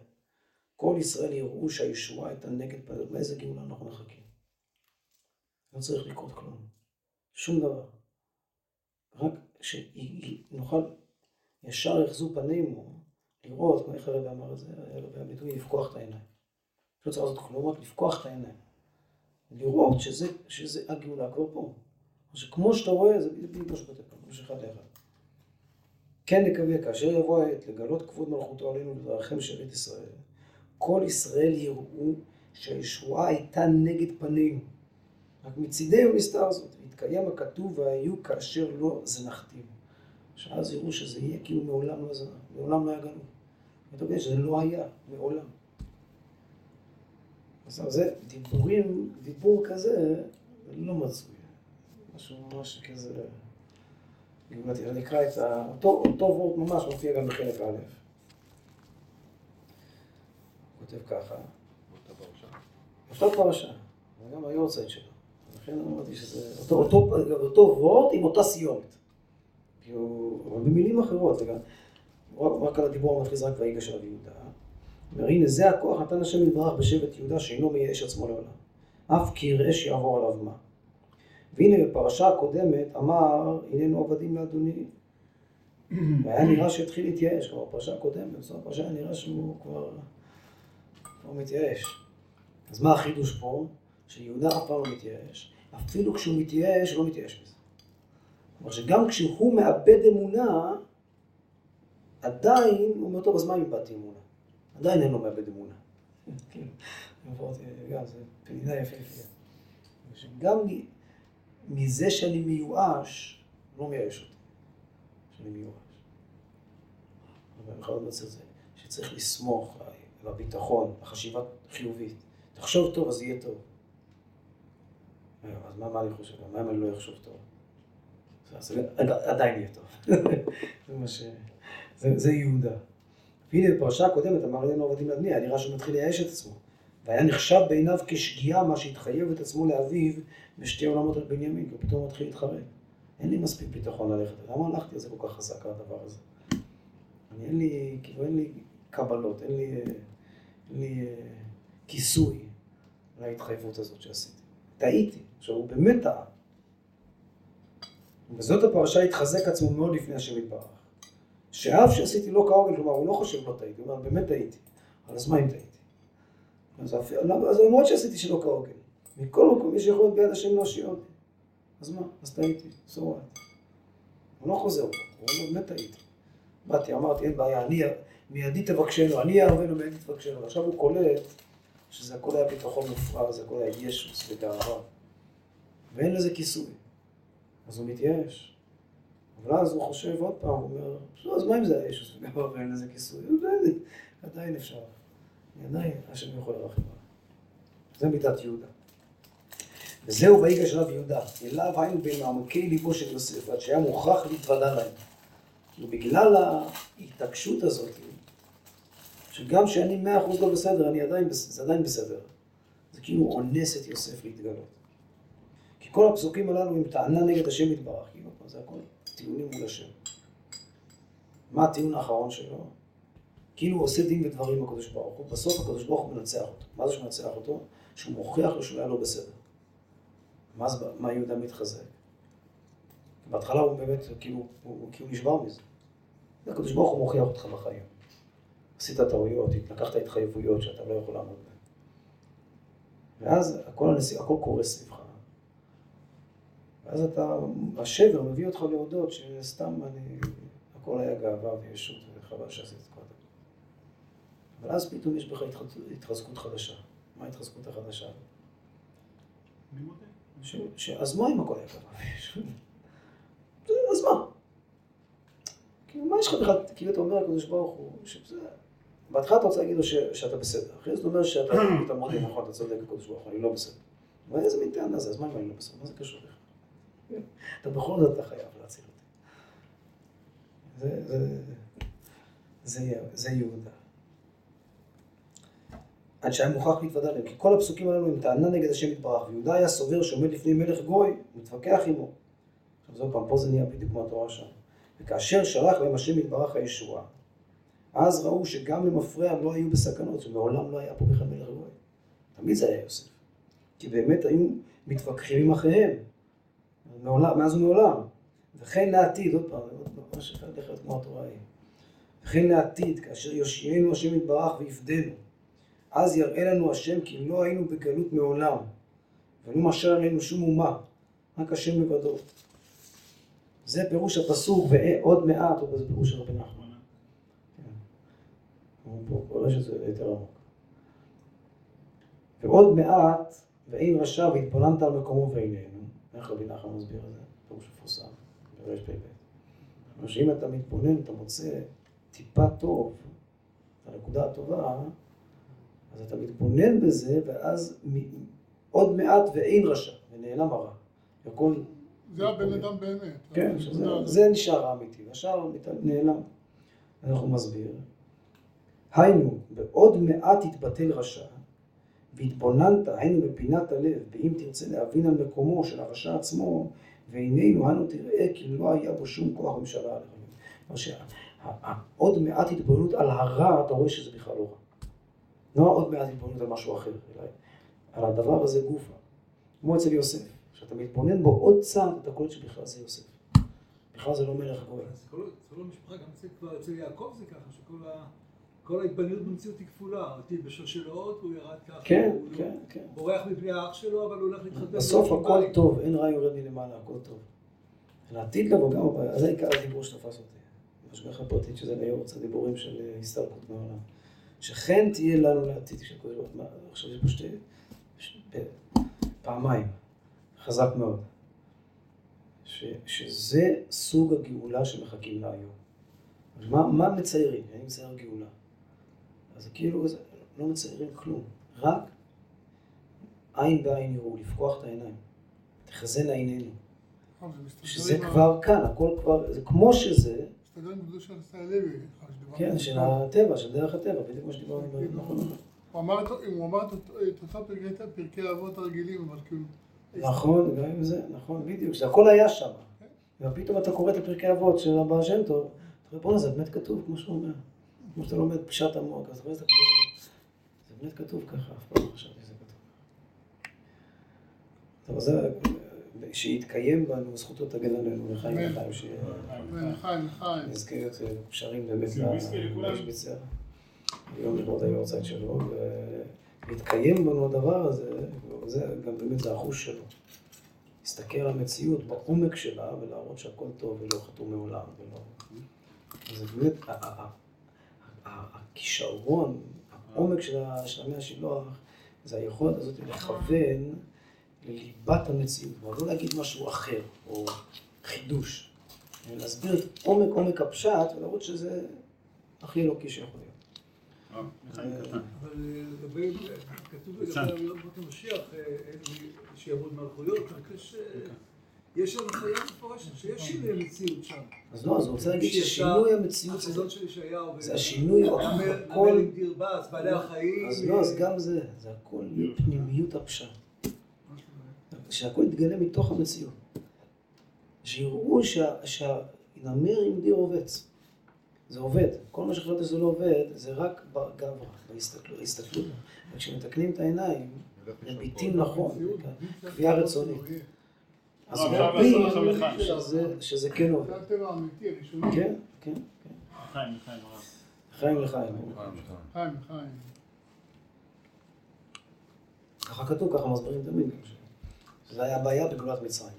כל ישראל יראו שהישועה הייתה נגד פניו, מאיזה גאולה אנחנו מחכים. לא צריך לקרות כלום. שום דבר. רק שנוכל, ישר יחזו פנינו, לראות, כמו איך הרב אמר את זה, הרב הביטוי לפקוח את העיניים. לא צריך לעשות כלום, רק לפקוח את העיניים. לראות שזה, שזה הגאולה כבר פה. שכמו שאתה רואה, זה בדיוק כמו שכותב פה, כמו שאחד לאחד. כן נקווה, כאשר יבוא העת לגלות כבוד מלכותו עלינו ולרחם שארית ישראל, כל ישראל יראו שהישועה הייתה נגד פנינו. רק מצידי המסתר הזאת, התקיים הכתוב והיו כאשר לא זנחתים. שאז יראו שזה יהיה כאילו מעולם לא זנח, מעולם לא היה גלות. אתה יודע שזה לא היה, מעולם. אז זה דיבורים, דיבור כזה לא מצוי. משהו ממש כזה... אני אקרא את ה... אותו, אותו וורט ממש מופיע גם בחלק א'. כותב ככה. אותה פרשה. זה גם היורצייט שלו. לכן אמרתי שזה אותו, אותו, אותו וורט עם אותה סיומת. כאילו, אבל במילים אחרות, וגם רק על הדיבור המתחיל רק ויגש על יהודה. אומר, הנה זה הכוח נתן השם יתברך בשבט יהודה שאינו מייאש עצמו לעולם. אף כי יראה שיעבור עליו מה. והנה בפרשה הקודמת אמר, הננו עבדים לאדוני. והיה נראה שהתחיל להתייאש, כלומר, בפרשה הקודמת, בסוף הפרשה היה נראה שהוא כבר, כבר מתייאש. אז מה החידוש פה? שיהודה אף פעם לא מתייאש, אפילו כשהוא מתייאש, הוא לא מתייאש בזה. כלומר שגם כשהוא מאבד אמונה, עדיין הוא אומר, טוב, אז מה אם איבדתי אמונה? עדיין אין לו מאבד אמונה. כן, גם פנינה יפהפייה. שגם מזה שאני מיואש, לא מייאש אותי, שאני מיואש. אבל אני יכול לומר את זה, שצריך לסמוך על הביטחון, החשיבה חיובית. תחשוב טוב, אז יהיה טוב. אז מה, מה אני חושב? מה אם אני לא אחשוב טוב? אז עדיין יהיה טוב. זה מה ש... זה, זה יהודה. והנה בפרשה הקודמת אמר אלינו עבדים לבני, היה נראה שהוא מתחיל לייאש את עצמו. והיה נחשב בעיניו כשגיאה מה שהתחייב את עצמו לאביו בשתי עולמות על בנימין, כי פתאום מתחיל להתחרט. אין לי מספיק ביטחון ללכת, למה הלכתי על זה כל כך חזק על הדבר הזה? אני אין לי, כאילו אין לי קבלות, אין לי, אין לי אה, כיסוי להתחייבות הזאת שעשיתי. טעיתי, עכשיו הוא באמת טעה. וזאת הפרשה התחזק עצמו מאוד לפני השם יתברך. שאף שעשיתי לא כהוגן, כלומר הוא לא חושב לא טעיתי, הוא אומר באמת טעיתי. אז מה אם טעיתי? אז, למרות שעשיתי שלא כהוגן. מכל מקום, מי שיכול להיות ביד השם להושיע אז מה? אז טעיתי, so? הוא לא חוזר, הוא אומר, באמת טעיתי. באתי, אמרתי, אין בעיה, אני, מידי תבקשנו, אני אערבנו מידי תבקשנו. עכשיו הוא קולט שזה הכל היה ביטחון מופרע, זה הכל היה ישוס וגאווה. ואין לזה כיסוי. אז הוא מתייאש. אבל אז הוא חושב עוד פעם, הוא אומר, אז מה אם זה הישוס וגאווה ואין לזה כיסוי? עדיין אפשר. עדיין השם יכול לרחם. זה מידת יהודה. וזהו ויגש אליו יהודה, אליו היינו במעמקי ליבו של יוסף, עד שהיה מוכרח להתוודע להם. ובגלל ההתעקשות הזאת, שגם כשאני מאה אחוז לא בסדר, אני עדיין, זה עדיין בסדר. זה כאילו אונס את יוסף להתגלות. כל הפסוקים הללו הם טענה נגד השם יתברך, כאילו, זה הכל טיעונים מול השם. מה הטיעון האחרון שלו? כאילו הוא עושה דין ודברים הקדוש ברוך הוא, בסוף הקדוש ברוך הוא מנצח אותו. מה זה שהוא מנצח אותו? שהוא מוכיח לו שהוא היה לא בסדר. מה, זה, מה יהודה מתחזק? בהתחלה הוא באמת, כאילו, הוא, הוא כאילו נשבר מזה. הקדוש ברוך הוא מוכיח אותך בחיים. עשית טעויות, לקחת התחייבויות שאתה לא יכול לעמוד בהן. ואז הכל, הנשיא, הכל קורה סביבך. ואז אתה, השבר מביא אותך להודות שסתם אני, הכל היה גאווה וישות וחבל שעשית את כל הדבר. אבל אז פתאום יש בך התחזקות חדשה. מה ההתחזקות החדשה? ש, ש, אז מה אם הכל היה גאווה וישות? אז מה? כאילו, מה יש לך בכלל, כאילו אתה אומר לקדוש ברוך הוא, שזה... בהתחלה אתה רוצה להגיד לו ש, שאתה בסדר, אחרי זה אתה אומר שאתה מודה, נכון, אתה צודק, הקדוש ברוך הוא, אני לא בסדר. אבל איזה מין טענה זה, אז מה אם אני לא בסדר? מה זה קשור לך? אתה בכל זאת אתה חייב להציל אותי. זה, זה, זה, זה יהודה. עד שהיה מוכרח להתוודע להם, כי כל הפסוקים הללו הם טענה נגד השם יתברך, ויהודה היה סובר שעומד לפני מלך גוי, מתווכח עמו. עכשיו זאת פעם, פה זה נהיה בדיוק מהתורה שם. וכאשר שלח להם השם יתברך הישועה, אז ראו שגם למפרע לא היו בסכנות, שמעולם לא היה פה בכלל מלך גוי. תמיד זה היה יוסף. כי באמת היו מתווכחים עם אחיהם, מעולם, מאז ומעולם. וכן לעתיד, עוד פעם, עוד פעם, מה שאפשר ללכת כמו התורה היא. וכן לעתיד, כאשר יושיענו השם יתברך ויפדנו, אז יראה לנו השם כי לא היינו בגלות מעולם, ולא משל עלינו שום אומה, רק השם לבדו. זה פירוש הפסוק, ועוד מעט, או זה פירוש רבי נחמן. עמוק. ועוד מעט, ואין רשע והתבוננת על מקומו ואיננו. איך רבי נחמן מסביר את זה? פירוש מפורסם, בריש פ"ב. כלומר שאם אתה מתבונן, אתה מוצא טיפה טוב, הנקודה הטובה, אז אתה מתבונן בזה, ואז עוד מעט ואין רשע, ונעלם הרע. הכל... זה הבן אדם באמת. כן, שזה, זה נשאר האמיתי, והשאר נעלם. אנחנו מסביר. היינו, בעוד מעט יתבטל רשע, והתבוננת, היינו בפינת הלב, ואם תרצה להבין על מקומו של הרשע עצמו, ועינינו אנו תראה כי לא היה בו שום כוח ממשלה עליהם. עוד מעט התבוננות על הרע, אתה רואה שזה בכלל לא רע. לא עוד מעט התבוננות על משהו אחר, אלא על הדבר הזה גופה. כמו אצל יוסף, כשאתה מתבונן בו עוד צעד, אתה קולט שבכלל זה יוסף. בכלל זה לא מלך הגוי. אז כל המשפחה, גם אצל יעקב זה ככה, שכל ה- כל ההתבוננות במציאות היא כפולה. אותי בשושלות, הוא ירד ככה. כן, הוא לא- כן, כן. בורח מפני האח שלו, אבל הוא הולך להתחתן. בסוף הכל. טוב, אין רע יורד מלמעלה, הכל טוב. לעתיד לבוא גם הבעיה, זה עיקר הדיבור שתפס אותי. השגחה פרטית שזה ליורץ הדיבורים של אה, הסתלקות מהעולם. שכן תהיה לנו לעתיד של קודש ברוך הוא. עכשיו יש פה שתי, פעמיים, חזק מאוד. ש, שזה סוג הגאולה שמחכים לה היום. מה, מה מציירים? אני מצייר גאולה. אז כאילו, זה, לא מציירים כלום, רק עין בעין יראו, לפקוח את העיניים. תחזינה עינינו. מסתדר שזה כבר כאן, הכל כבר, זה כמו שזה, כן, של. הטבע, של דרך הטבע, בדיוק מה שדיברנו, נכון, הוא אמר את- הוא אמר את אותה פרקי- פרקי אבות הרגילים, אבל כאילו... נכון, גם עם זה, נכון, בדיוק, זה הכל היה שם. ופתאום אתה קורא את הפרקי אבות של הבעל שם טוב, אתה אומר, בואנה, זה באמת כתוב, כמו שהוא אומר. כמו שאתה לומד פשט עמוק, אז רואה את זה, זה באמת כתוב ככה, אף פעם לא חשבתי שזה כתוב. טוב, זה, שיתקיים בנו, זכותו תגן עלינו, לחיים. לחיים, שיהיה... אמן, חיים, חיים. נזכה להיות אה, קשרים באמת ויסקי לכולם. למשבצר. היום היורצייט שלו, ולהתקיים בנו הדבר הזה, זה גם באמת זה החוש שלו. להסתכל על המציאות בעומק שלה ולהראות שהכל טוב ולא חתום מעולם. ולא... זה באמת, הכישרון, העומק של המאה השילוח, זה היכולת הזאת לכוון לליבת המציאות. כלומר, לא להגיד משהו אחר, או חידוש. להסביר את עומק עומק הפשט ולהראות שזה הכי אלוקי שיכול להיות. אה, קטן. אבל אה, לגבי, כתוב. לגבי יום המשיח, אה, אה, שיעבוד מלכויות, רק יש, אה, יש הנחיה מפורשת שיש שינוי מציאות שם. אז לא, אז הוא רוצה להגיד ששינוי המציאות זה, החזון של ישעיהו. זה השינוי, הכל, עם דיר בס, בעלי החיים. אז לא, אז גם זה, זה הכל פנימיות הפשט. שהכל יתגלה מתוך המציאות. שיראו שה- שהנמר עם דיר רובץ. זה עובד. כל מה שחשבת שזה לא עובד, זה רק בגברא. בהסתכלות. וכשמתקנים את העיניים, מביטים נכון, קביעה רצונית. אז הוא לחיים. שזה- כן עובד. זה הטבע. כן, כן, כן. חיים, חיים, הרב. חיים לחיים. חיים, חיים. ככה כתוב, ככה מסבירים תמיד שזה היה הבעיה בגאולת מצרים.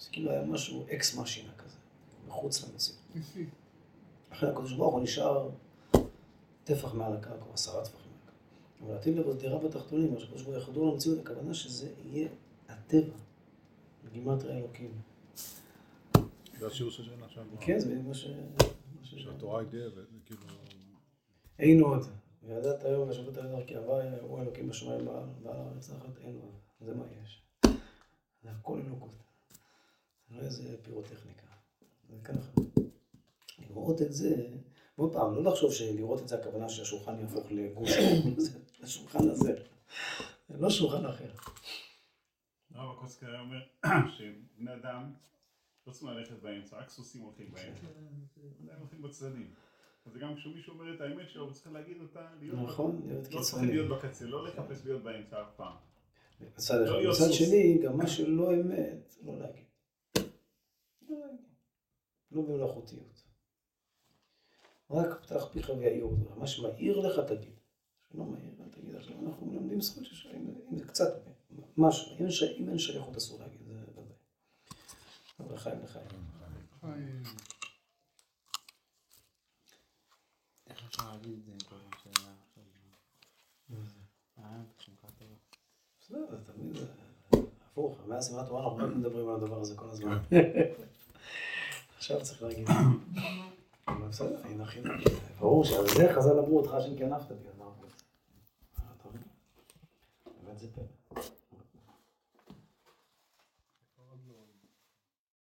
זה כאילו היה משהו אקס משינה כזה, מחוץ למציאות. לכן הקדוש ברוך הוא נשאר טפח מעל הקרקע, או עשרה טפחים מעל הקרקע. אבל עתיד לבוא דירה בתחתונים, מה שהקדוש ברוך הוא יחדור למציאות, הכוונה שזה יהיה הטבע, בגימטרי אלוקים. זה השיעור של שנה שעברה. כן, זה מה ש... שהתורה הגדירה, וכאילו... אין עוד. וידעת היום ושבות על דרכי הווי, הוא אלוקים בשמיים הארץ תחת, אין עוד. זה מה יש. זה הכל אלוקות. זה לא איזה פירוטכניקה. זה ככה. לראות את זה, ועוד פעם, לא לחשוב שלראות את זה הכוונה שהשולחן יהפוך לגוש, השולחן הזה. זה לא שולחן אחר. הרב הקוסקר היה אומר שבני אדם לא צריכים ללכת באמצע, רק סוסים הולכים באמצע. הם הולכים בצדדים. אז גם כשמישהו אומר את האמת שלו, הוא צריך להגיד אותה, להיות... נכון, להיות לא צריכים קיצוני. להיות בקצה, לא לחפש להיות באמצע אף פעם. מצד אחד. לא מצד. שני, גם מה שלא אמת, לא להגיד. לא. לא במלאכותיות. רק פתח פיך ויעיר אותך. מה שמעיר לך תגיד. שלא מעיר, אל תגיד. עכשיו אנחנו מלמדים זכות של אם זה קצת משהו. אם אין שייכות אסור להגיד, זה ודאי. אבל לחיים לחיים. חיים. איך אפשר להגיד את זה עם כל מה שהיה עכשיו? אה. בסדר, זה תמיד זה הפוך. מאז סימן התורה אנחנו רק מדברים על הדבר הזה כל הזמן. עכשיו צריך להגיד. אבל בסדר, הנה הכי ברור שעל זה חז"ל אמרו אותך שכנפת בי, אמרתי. אתה מבין? באמת זה פלא.